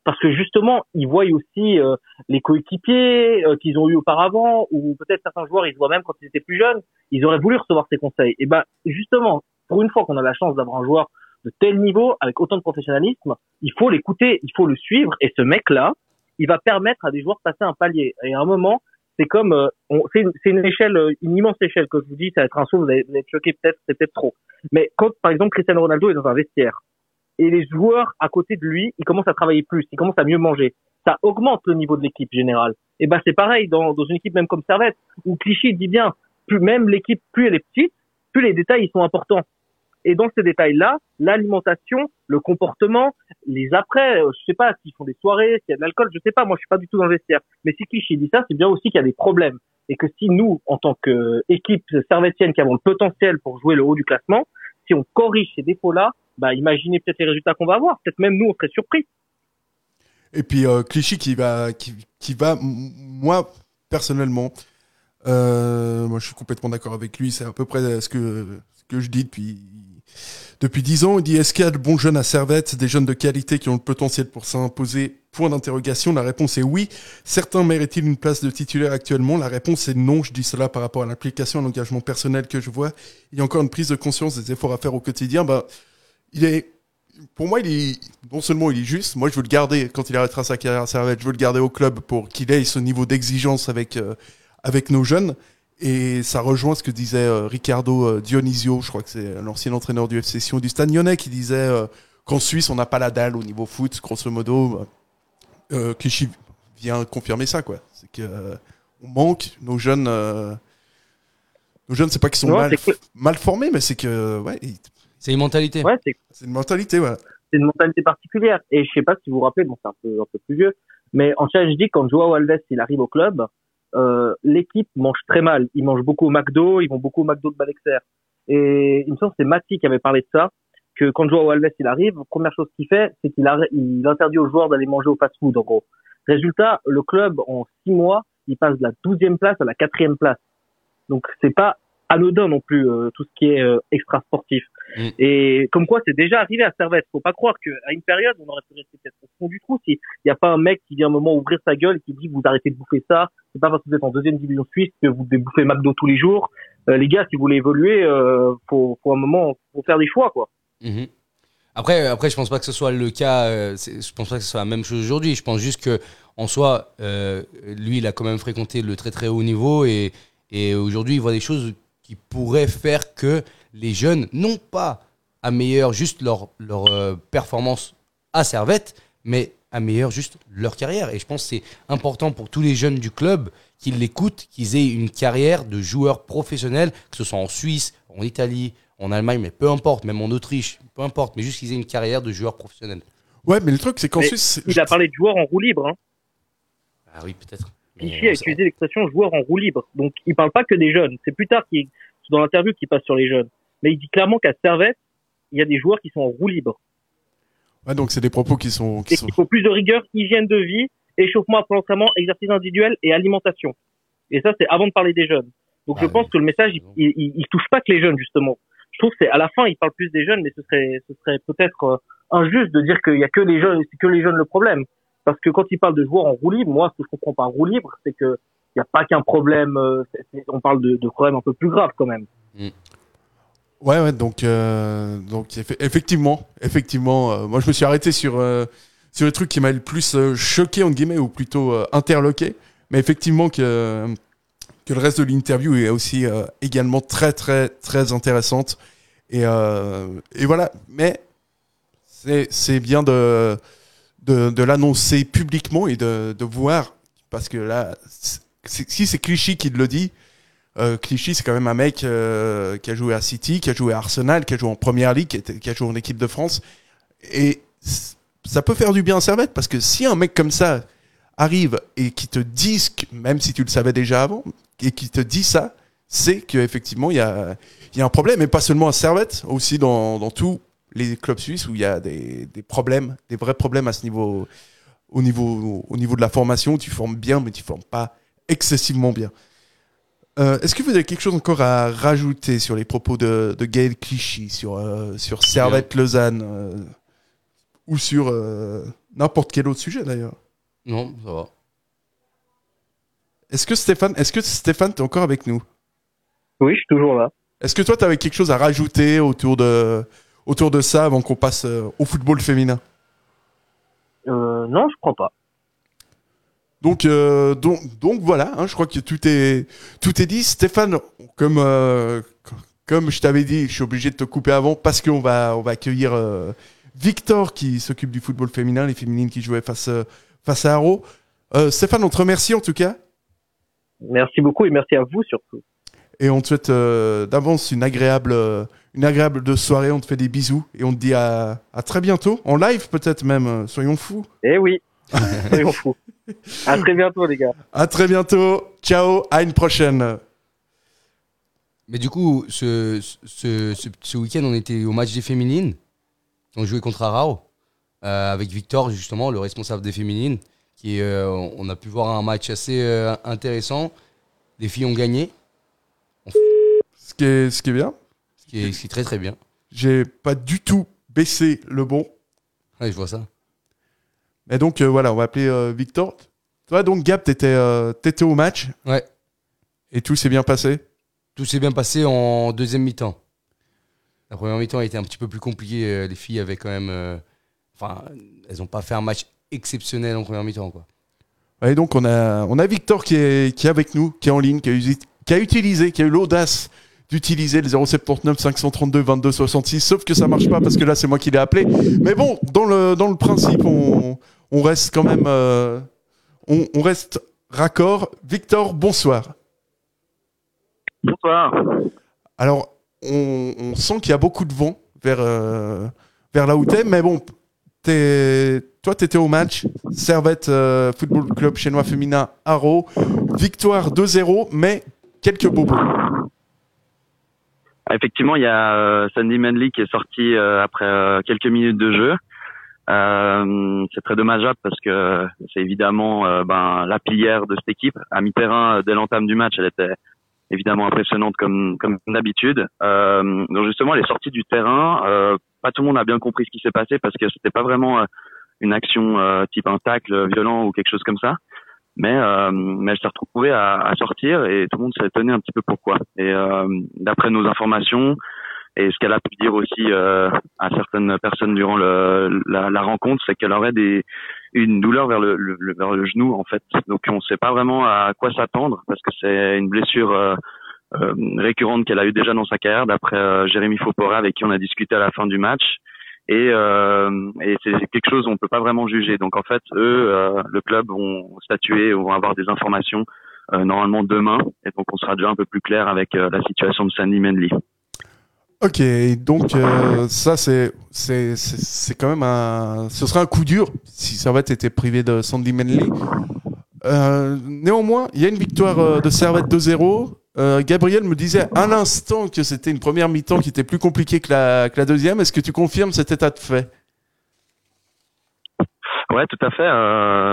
Parce que justement, ils voient aussi euh, les coéquipiers euh, qu'ils ont eu auparavant, ou peut-être certains joueurs, ils voient même quand ils étaient plus jeunes, ils auraient voulu recevoir ces conseils. Et ben justement, pour une fois qu'on a la chance d'avoir un joueur de tel niveau, avec autant de professionnalisme, il faut l'écouter, il faut le suivre, et ce mec-là, il va permettre à des joueurs de passer un palier. Et à un moment, c'est comme, euh, c'est une, une échelle, euh, une immense échelle que je vous dis, ça va être un saut, vous allez, vous allez être choqué peut-être, c'est peut-être trop. Mais quand, par exemple, Cristiano Ronaldo est dans un vestiaire, et les joueurs à côté de lui, ils commencent à travailler plus, ils commencent à mieux manger, ça augmente le niveau de l'équipe générale. Et ben c'est pareil dans, dans une équipe même comme Servette, où Clichy dit bien, plus même l'équipe, plus elle est petite, plus les détails ils sont importants. Et dans ces détails-là, l'alimentation, le comportement, les après, euh, je sais pas s'ils font des soirées, s'il y a de l'alcool, je sais pas, moi je suis pas du tout dans le vestiaire. Mais si Clichy dit ça, c'est bien aussi qu'il y a des problèmes. Et que si nous, en tant qu'équipe servétienne qui avons le potentiel pour jouer le haut du classement, si on corrige ces défauts-là, bah imaginez peut-être les résultats qu'on va avoir. Peut-être même nous, on serait surpris. Et puis euh, Clichy qui va, qui, va, moi personnellement, euh, moi je suis complètement d'accord avec lui. C'est à peu près ce que ce que je dis depuis depuis dix ans. Il dit est-ce qu'il y a de bons jeunes à Servette, des jeunes de qualité qui ont le potentiel pour s'imposer? Point d'interrogation. La réponse est oui. Certains méritent-ils une place de titulaire actuellement? La réponse est non. Je dis cela par rapport à l'implication, à l'engagement personnel que je vois. Il y a encore une prise de conscience des efforts à faire au quotidien. Bah, il est pour moi, il est, non seulement il est juste, moi je veux le garder quand il arrêtera sa carrière à Servette, je veux le garder au club pour qu'il ait ce niveau d'exigence avec, euh, avec nos jeunes. Et ça rejoint ce que disait euh, Ricardo euh, Dionisio, je crois que c'est l'ancien entraîneur du FC Sion du Stade Lyonnais, qui disait euh, qu'en Suisse on n'a pas la dalle au niveau foot, grosso modo. Euh, Clichy vient confirmer ça, quoi. C'est que euh, on manque nos jeunes. euh, nos jeunes, c'est pas qu'ils sont Non, mal, c'est que- mal formés, mais c'est que ouais, ils- C'est une mentalité. Ouais, c'est c'est une mentalité, voilà. c'est une mentalité particulière. Et je sais pas si vous vous rappelez, bon, c'est un peu, un peu plus vieux, mais en Challenge League, quand Joao Alves il arrive au club, euh, l'équipe mange très mal. Ils mangent beaucoup au McDo, ils vont beaucoup au McDo de Balexer. Et il me semble que c'est Mati qui avait parlé de ça, que quand Joao Alves il arrive, première chose qu'il fait, c'est qu'il interdit aux joueurs d'aller manger au fast-food, en gros. Résultat, le club, en six mois, il passe de la douzième place à la quatrième place. Donc c'est pas anodin non plus euh, tout ce qui est euh, extra sportif. Mm. Et comme quoi c'est déjà arrivé à Servette. Faut pas croire qu'à une période on aurait pu rester peut-être au fond du trou s'il n'y a pas un mec qui vient un moment ouvrir sa gueule et qui dit vous arrêtez de bouffer ça. C'est pas parce que vous êtes en deuxième division suisse que vous devez bouffer McDo tous les jours. Euh, les gars, si vous voulez évoluer, euh, faut, faut un moment faut faire des choix quoi. Mhm. Après, après, je pense pas que ce soit le cas. euh, je pense pas que ce soit la même chose aujourd'hui. Je pense juste que, en soi, euh, lui, il a quand même fréquenté le très très haut niveau et, et aujourd'hui, il voit des choses qui pourraient faire que les jeunes n'ont pas améliorent juste leur, leur euh, performance à Servette, mais améliorent juste leur carrière. Et je pense que c'est important pour tous les jeunes du club qu'ils l'écoutent, qu'ils aient une carrière de joueur professionnel, que ce soit en Suisse, en Italie, en Allemagne, mais peu importe, même en Autriche, peu importe, mais juste qu'ils aient une carrière de joueur professionnel. Ouais, mais le truc, c'est qu'en Suisse. Il a parlé de joueurs en roue libre. Hein. Ah oui, peut-être. Mais a utilisé l'expression joueur en roue libre. Donc, il parle pas que des jeunes. C'est plus tard qu'il, dans l'interview qu'il passe sur les jeunes. Mais il dit clairement qu'à Servette, il y a des joueurs qui sont en roue libre. Ouais, donc c'est des propos qui sont. Qui Et sont... qu'il faut plus de rigueur, hygiène de vie, échauffement après l'entraînement, exercice individuel et alimentation. Et ça, c'est avant de parler des jeunes. Donc, Ah je oui. pense que le message, il, il, il- il touche pas que les jeunes, justement. Je trouve que c'est, à la fin, il parle plus des jeunes, mais ce serait, ce serait peut-être euh, injuste de dire qu'il y a que les jeunes, c'est que les jeunes le problème. Parce que quand il parle de joueurs en roue libre, moi, ce que je comprends par roue libre, c'est que il n'y a pas qu'un problème, euh, on parle de, problèmes un peu plus graves quand même. Ouais, ouais, donc, euh, donc effe- effectivement, effectivement, euh, moi je me suis arrêté sur, euh, sur les trucs qui m'a le plus choqué, entre guillemets, ou plutôt interloqué. Mais effectivement, que, que le reste de l'interview est aussi également très, très, très intéressante. Et, et voilà, mais c'est bien de, de, l'annoncer publiquement et de, de voir, parce que là, si c'est Clichy qui le dit, euh, Clichy, c'est quand même un mec euh, qui a joué à City, qui a joué à Arsenal, qui a joué en Première Ligue, qui, a joué en équipe de France. Et ça peut faire du bien à Servette, parce que si un mec comme ça arrive et qui te dit, même si tu le savais déjà avant, et qui te dit ça, c'est qu'effectivement, il y a, y a un problème, et pas seulement à Servette, aussi dans, dans tous les clubs suisses où il y a des, des problèmes, des vrais problèmes à ce niveau, au niveau, au niveau de la formation. Tu formes bien, mais tu formes pas excessivement bien. Euh, Est-ce que vous avez quelque chose encore à rajouter sur les propos de, de Gaël Clichy, sur, euh, sur Servette Lausanne, euh, ou sur euh, n'importe quel autre sujet d'ailleurs? Non, ça va. Est-ce que Stéphane, est-ce que Stéphane, t'es encore avec nous? Oui, je suis toujours là. Est-ce que toi, tu avais quelque chose à rajouter autour de, autour de ça avant qu'on passe euh, au football féminin? Euh, non, je crois pas. Donc, euh, donc, donc voilà, hein, je crois que tout est, tout est dit. Stéphane, comme, euh, comme je t'avais dit, je suis obligé de te couper avant parce qu'on va, on va accueillir euh, Victor qui s'occupe du football féminin, les féminines qui jouaient face, euh, face à Haro. Euh, Stéphane, on te remercie en tout cas Merci beaucoup et merci à vous surtout. Et on te souhaite euh, d'avance une agréable, euh, une agréable de soirée. On te fait des bisous et on te dit à, à très bientôt, en live peut-être même, euh, soyons fous. Eh oui, soyons fous. À très bientôt les gars. À très bientôt, ciao, à une prochaine. Mais du coup, ce, ce, ce, ce week-end, on était au match des féminines. On jouait contre Arao. euh, avec Victor, justement, le responsable des féminines. Qui, euh, on a pu voir un match assez euh, intéressant. Les filles ont gagné, Ce qui est, ce qui est bien. ce qui est, ce qui est très très bien. J'ai pas du tout baissé le bon. Ouais, je vois ça. Mais donc euh, voilà, on va appeler euh, Victor. Toi donc Gab, t'étais euh, t'étais au match Ouais. et tout s'est bien passé. Tout s'est bien passé en deuxième mi-temps. La première mi-temps a été un petit peu plus compliquée. Les filles avaient quand même. Enfin, elles n'ont pas fait un match exceptionnel en première mi-temps. Quoi. Et donc on a on a Victor qui est qui est avec nous, qui est en ligne, qui a, usi- qui a utilisé, qui a eu l'audace d'utiliser le 079 532 22 66 sauf que ça marche pas parce que là c'est moi qui l'ai appelé. Mais bon, dans le dans le principe on, on reste quand même euh, on, on reste raccord. Victor, bonsoir. Bonsoir. Alors, on, on sent qu'il y a beaucoup de vent vers, euh, vers là où t'es, mais bon, t'es, toi, t'étais au match. Servette euh, Football Club chinois féminin Haro. Victoire 2-0, mais quelques bobos. Effectivement, il y a euh, Sandy Manley qui est sorti euh, après euh, quelques minutes de jeu. C'est très dommageable parce que c'est évidemment ben, la pilière de cette équipe. À mi-terrain, dès l'entame du match, elle était évidemment impressionnante comme comme d'habitude. Donc justement, elle est sortie du terrain. Pas tout le monde a bien compris ce qui s'est passé parce que c'était pas vraiment une action type un tacle violent ou quelque chose comme ça. Mais, euh, mais elle s'est retrouvée à, à sortir et tout le monde s'est étonné un petit peu pourquoi. Et euh, d'après nos informations et ce qu'elle a pu dire aussi euh, à certaines personnes durant le, la, la rencontre, c'est qu'elle aurait des, une douleur vers le, le- vers le genou en fait. Donc on ne sait pas vraiment à quoi s'attendre parce que c'est une blessure euh, récurrente qu'elle a eu déjà dans sa carrière, d'après Jérémy Fopora, avec qui on a discuté à la fin du match. Et, et c'est quelque chose on peut pas vraiment juger. Donc en fait, eux, le club vont statuer, vont avoir des informations normalement demain, et donc on sera déjà un peu plus clair avec la situation de Sandy Menley. Ok, donc euh, ça c'est c'est c'est quand même un ce serait un coup dur si Servette était privé de Sandy Manley. Euh, néanmoins, il y a une victoire euh, de Servette 2-0. Gabriel me disait à l'instant que c'était une première mi-temps qui était plus compliquée que la, deuxième. Est-ce que tu confirmes cet état de fait? Ouais, tout à fait.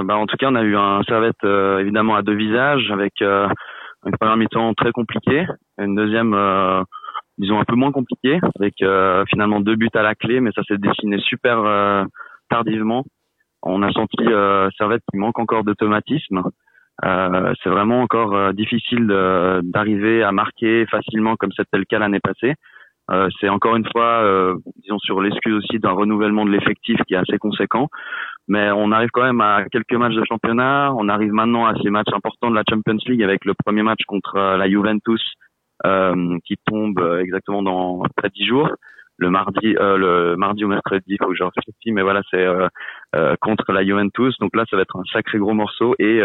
bah, en tout cas, on a eu un Servette évidemment à deux visages avec une première mi-temps très compliquée, une deuxième disons un peu moins compliqué avec euh, finalement deux buts à la clé mais ça s'est dessiné super euh, tardivement on a senti euh, Servette qui manque encore d'automatisme euh, c'est vraiment encore difficile d'arriver à marquer facilement comme c'était le cas l'année passée. C'est encore une fois disons sur l'excuse aussi d'un renouvellement de l'effectif qui est assez conséquent. Mais on arrive quand même à quelques matchs de championnat. On arrive maintenant à ces matchs importants de la Champions League avec le premier match contre la Juventus euh, qui tombe euh, exactement dans près de 10 jours le mardi euh, le mardi ou mercredi il faut que je réfléchisse mais voilà c'est euh, contre la Juventus. Donc là ça va être un sacré gros morceau. Et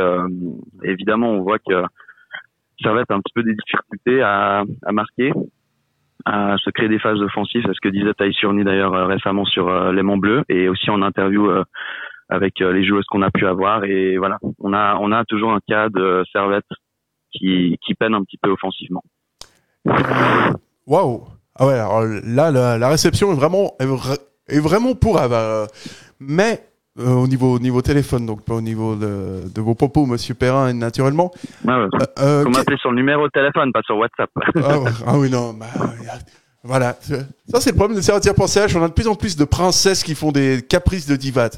évidemment on voit que ça va être un petit peu des difficultés à, à marquer à se créer des phases offensives. C'est ce que disait Taïsurni d'ailleurs récemment sur l'aimant bleu et aussi en interview avec les joueuses qu'on a pu avoir. Et voilà on a on a toujours un cas de Servette qui, qui peine un petit peu offensivement. Waouh Ah ouais, alors là, la, réception est vraiment, est, vraiment pour mais euh, au niveau, niveau téléphone, donc pas au niveau de, de vos propos, Monsieur Perrin, naturellement. Ouais, ouais. Euh, euh sur le numéro de téléphone, pas sur WhatsApp. ah, ah, oui, non. Bah, voilà. Ça, c'est le problème de Servatier Pensée On a de plus en plus de princesses qui font des caprices de diva.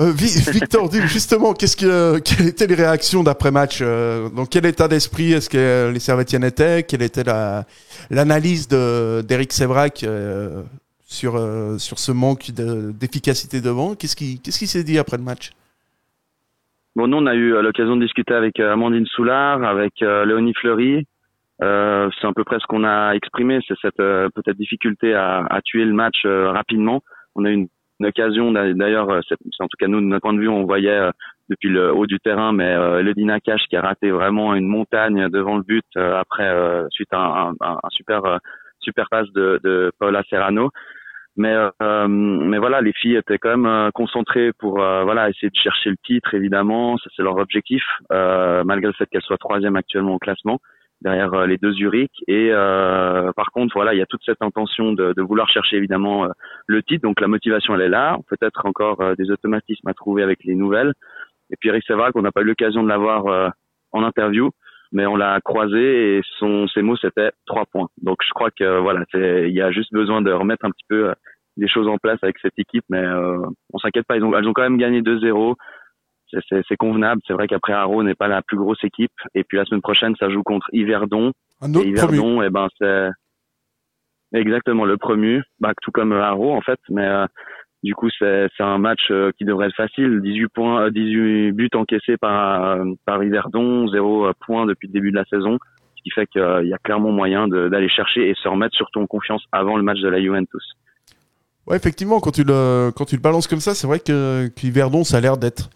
Euh, Victor, justement, qu'est-ce que, quelles étaient les réactions d'après-match euh, Dans quel état d'esprit est-ce que les Servetiennes étaient? Quelle était la, l'analyse de, d'Eric Sévrac euh, sur, sur ce manque d'efficacité devant Qu'est-ce qui, qui s'est dit après le match Bon, nous, on a eu l'occasion de discuter avec Amandine Soulard, avec Léonie Fleury. c'est à peu près ce qu'on a exprimé, c'est cette peut-être difficulté à, à, tuer le match rapidement. On a eu une une occasion d'ailleurs, euh, c'est en tout cas nous de notre point de vue, on voyait euh, depuis le haut du terrain, mais euh, le Dinacash qui a raté vraiment une montagne devant le but après suite à un, super super passe de, de Paula Serrano. Mais mais voilà, les filles étaient quand même concentrées pour voilà essayer de chercher le titre évidemment, ça c'est leur objectif, malgré le fait qu'elles soient troisième actuellement au classement derrière euh, les deux Zurich. Et euh, par contre, voilà, il y a toute cette intention de, de vouloir chercher évidemment euh, le titre. Donc la motivation, elle est là. Peut-être encore des automatismes à trouver avec les nouvelles. Et puis Eric Sevrac, on n'a pas eu l'occasion de l'avoir en interview, mais on l'a croisé et son ses mots c'était trois points. Donc je crois que voilà, il y a juste besoin de remettre un petit peu des choses en place avec cette équipe, mais on s'inquiète pas. Ils ont, elles ont quand même gagné 2-0 c'est convenable. C'est vrai qu'après Haro n'est pas la plus grosse équipe. Et puis la semaine prochaine, ça joue contre Yverdon. Un autre et Yverdon, et eh ben c'est exactement le premier, bah, tout comme Haro en fait. Mais euh, du coup, c'est un match euh, qui devrait être facile. 18 points, 18 euh, buts encaissés par par Yverdon, 0 points depuis le début de la saison. Ce qui fait qu'il y a clairement moyen d'aller chercher et se remettre surtout en confiance avant le match de la Juventus. Ouais, effectivement, quand tu le, quand tu le balances comme ça, c'est vrai que qu'Yverdon, ça a l'air d'être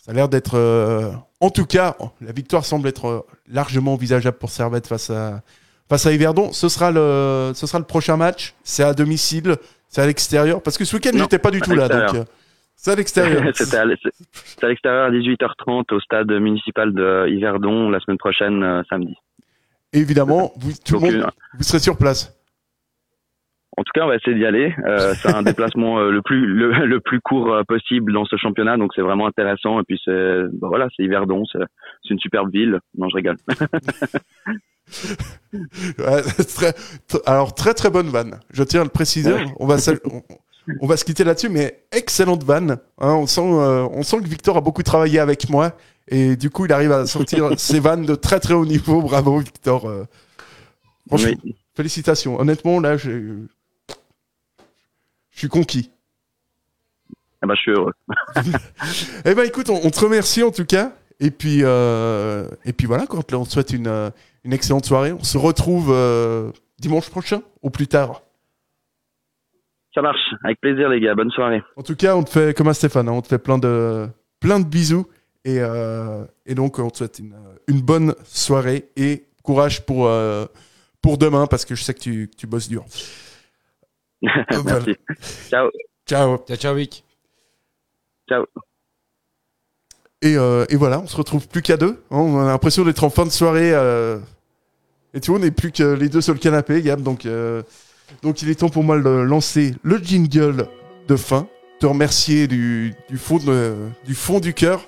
ça a l'air d'être. Euh, en tout cas, la victoire semble être euh, largement envisageable pour Servette face à, face à Yverdon. Ce sera le, ce sera le prochain match. C'est à domicile, c'est à l'extérieur. Parce que ce week-end, j'étais pas du tout là. Donc, euh, c'est à l'extérieur. c'est à l'extérieur à 18h30 au stade municipal de Yverdon la semaine prochaine, samedi. évidemment, vous, tout le monde, vous serez sur place. En tout cas, on va essayer d'y aller. Euh, c'est un déplacement euh, le plus le, plus court euh, possible dans ce championnat, donc c'est vraiment intéressant. Et puis c'est bah voilà, c'est Yverdon, c'est une superbe ville. Non, je rigole. très, alors très très bonne vanne. Je tiens à le préciser. On va on, va se quitter là-dessus, mais excellente vanne. Hein, on sent on sent que Victor a beaucoup travaillé avec moi et du coup il arrive à sortir ses vannes de très très haut niveau. Bravo Victor. Franchement, félicitations. Honnêtement, là, j'ai suis conquis. Eh ben, je suis heureux. eh ben, écoute, on, te remercie en tout cas. Et puis, euh, et puis voilà, quand on te souhaite une, euh, une excellente soirée. On se retrouve euh, dimanche prochain, au plus tard. Ça marche, avec plaisir les gars, bonne soirée. En tout cas, on te fait comme à Stéphane, hein, on te fait plein de, plein de bisous. Et, euh, et donc, on te souhaite une, une bonne soirée et courage pour, pour demain parce que je sais que tu, que tu bosses dur. Merci. Ciao. Ciao. Ciao, ciao, Vic. Ciao. Et, euh, et voilà, on se retrouve plus qu'à deux. hein. on a l'impression d'être en fin de soirée. euh, et tu vois, on n'est plus que les deux sur le canapé, Gab. Donc, euh, donc il est temps pour moi de lancer le jingle de fin, te remercier du, du, fond, de- du fond du cœur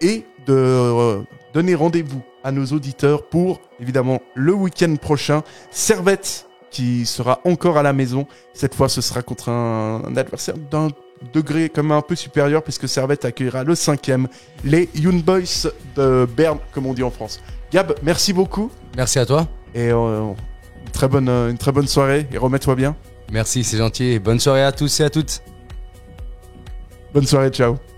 et de euh, donner rendez-vous à nos auditeurs pour, évidemment, le week-end prochain. Servette qui sera encore à la maison. Cette fois, ce sera contre un, un adversaire d'un degré quand même un peu supérieur puisque Servette accueillera le cinquième, les Young Boys de Berne, comme on dit en France. Gab, merci beaucoup Merci à toi. et euh, une, très bonne, une très bonne soirée et remets-toi bien. Merci, c'est gentil. Bonne soirée à tous et à toutes. Bonne soirée, ciao.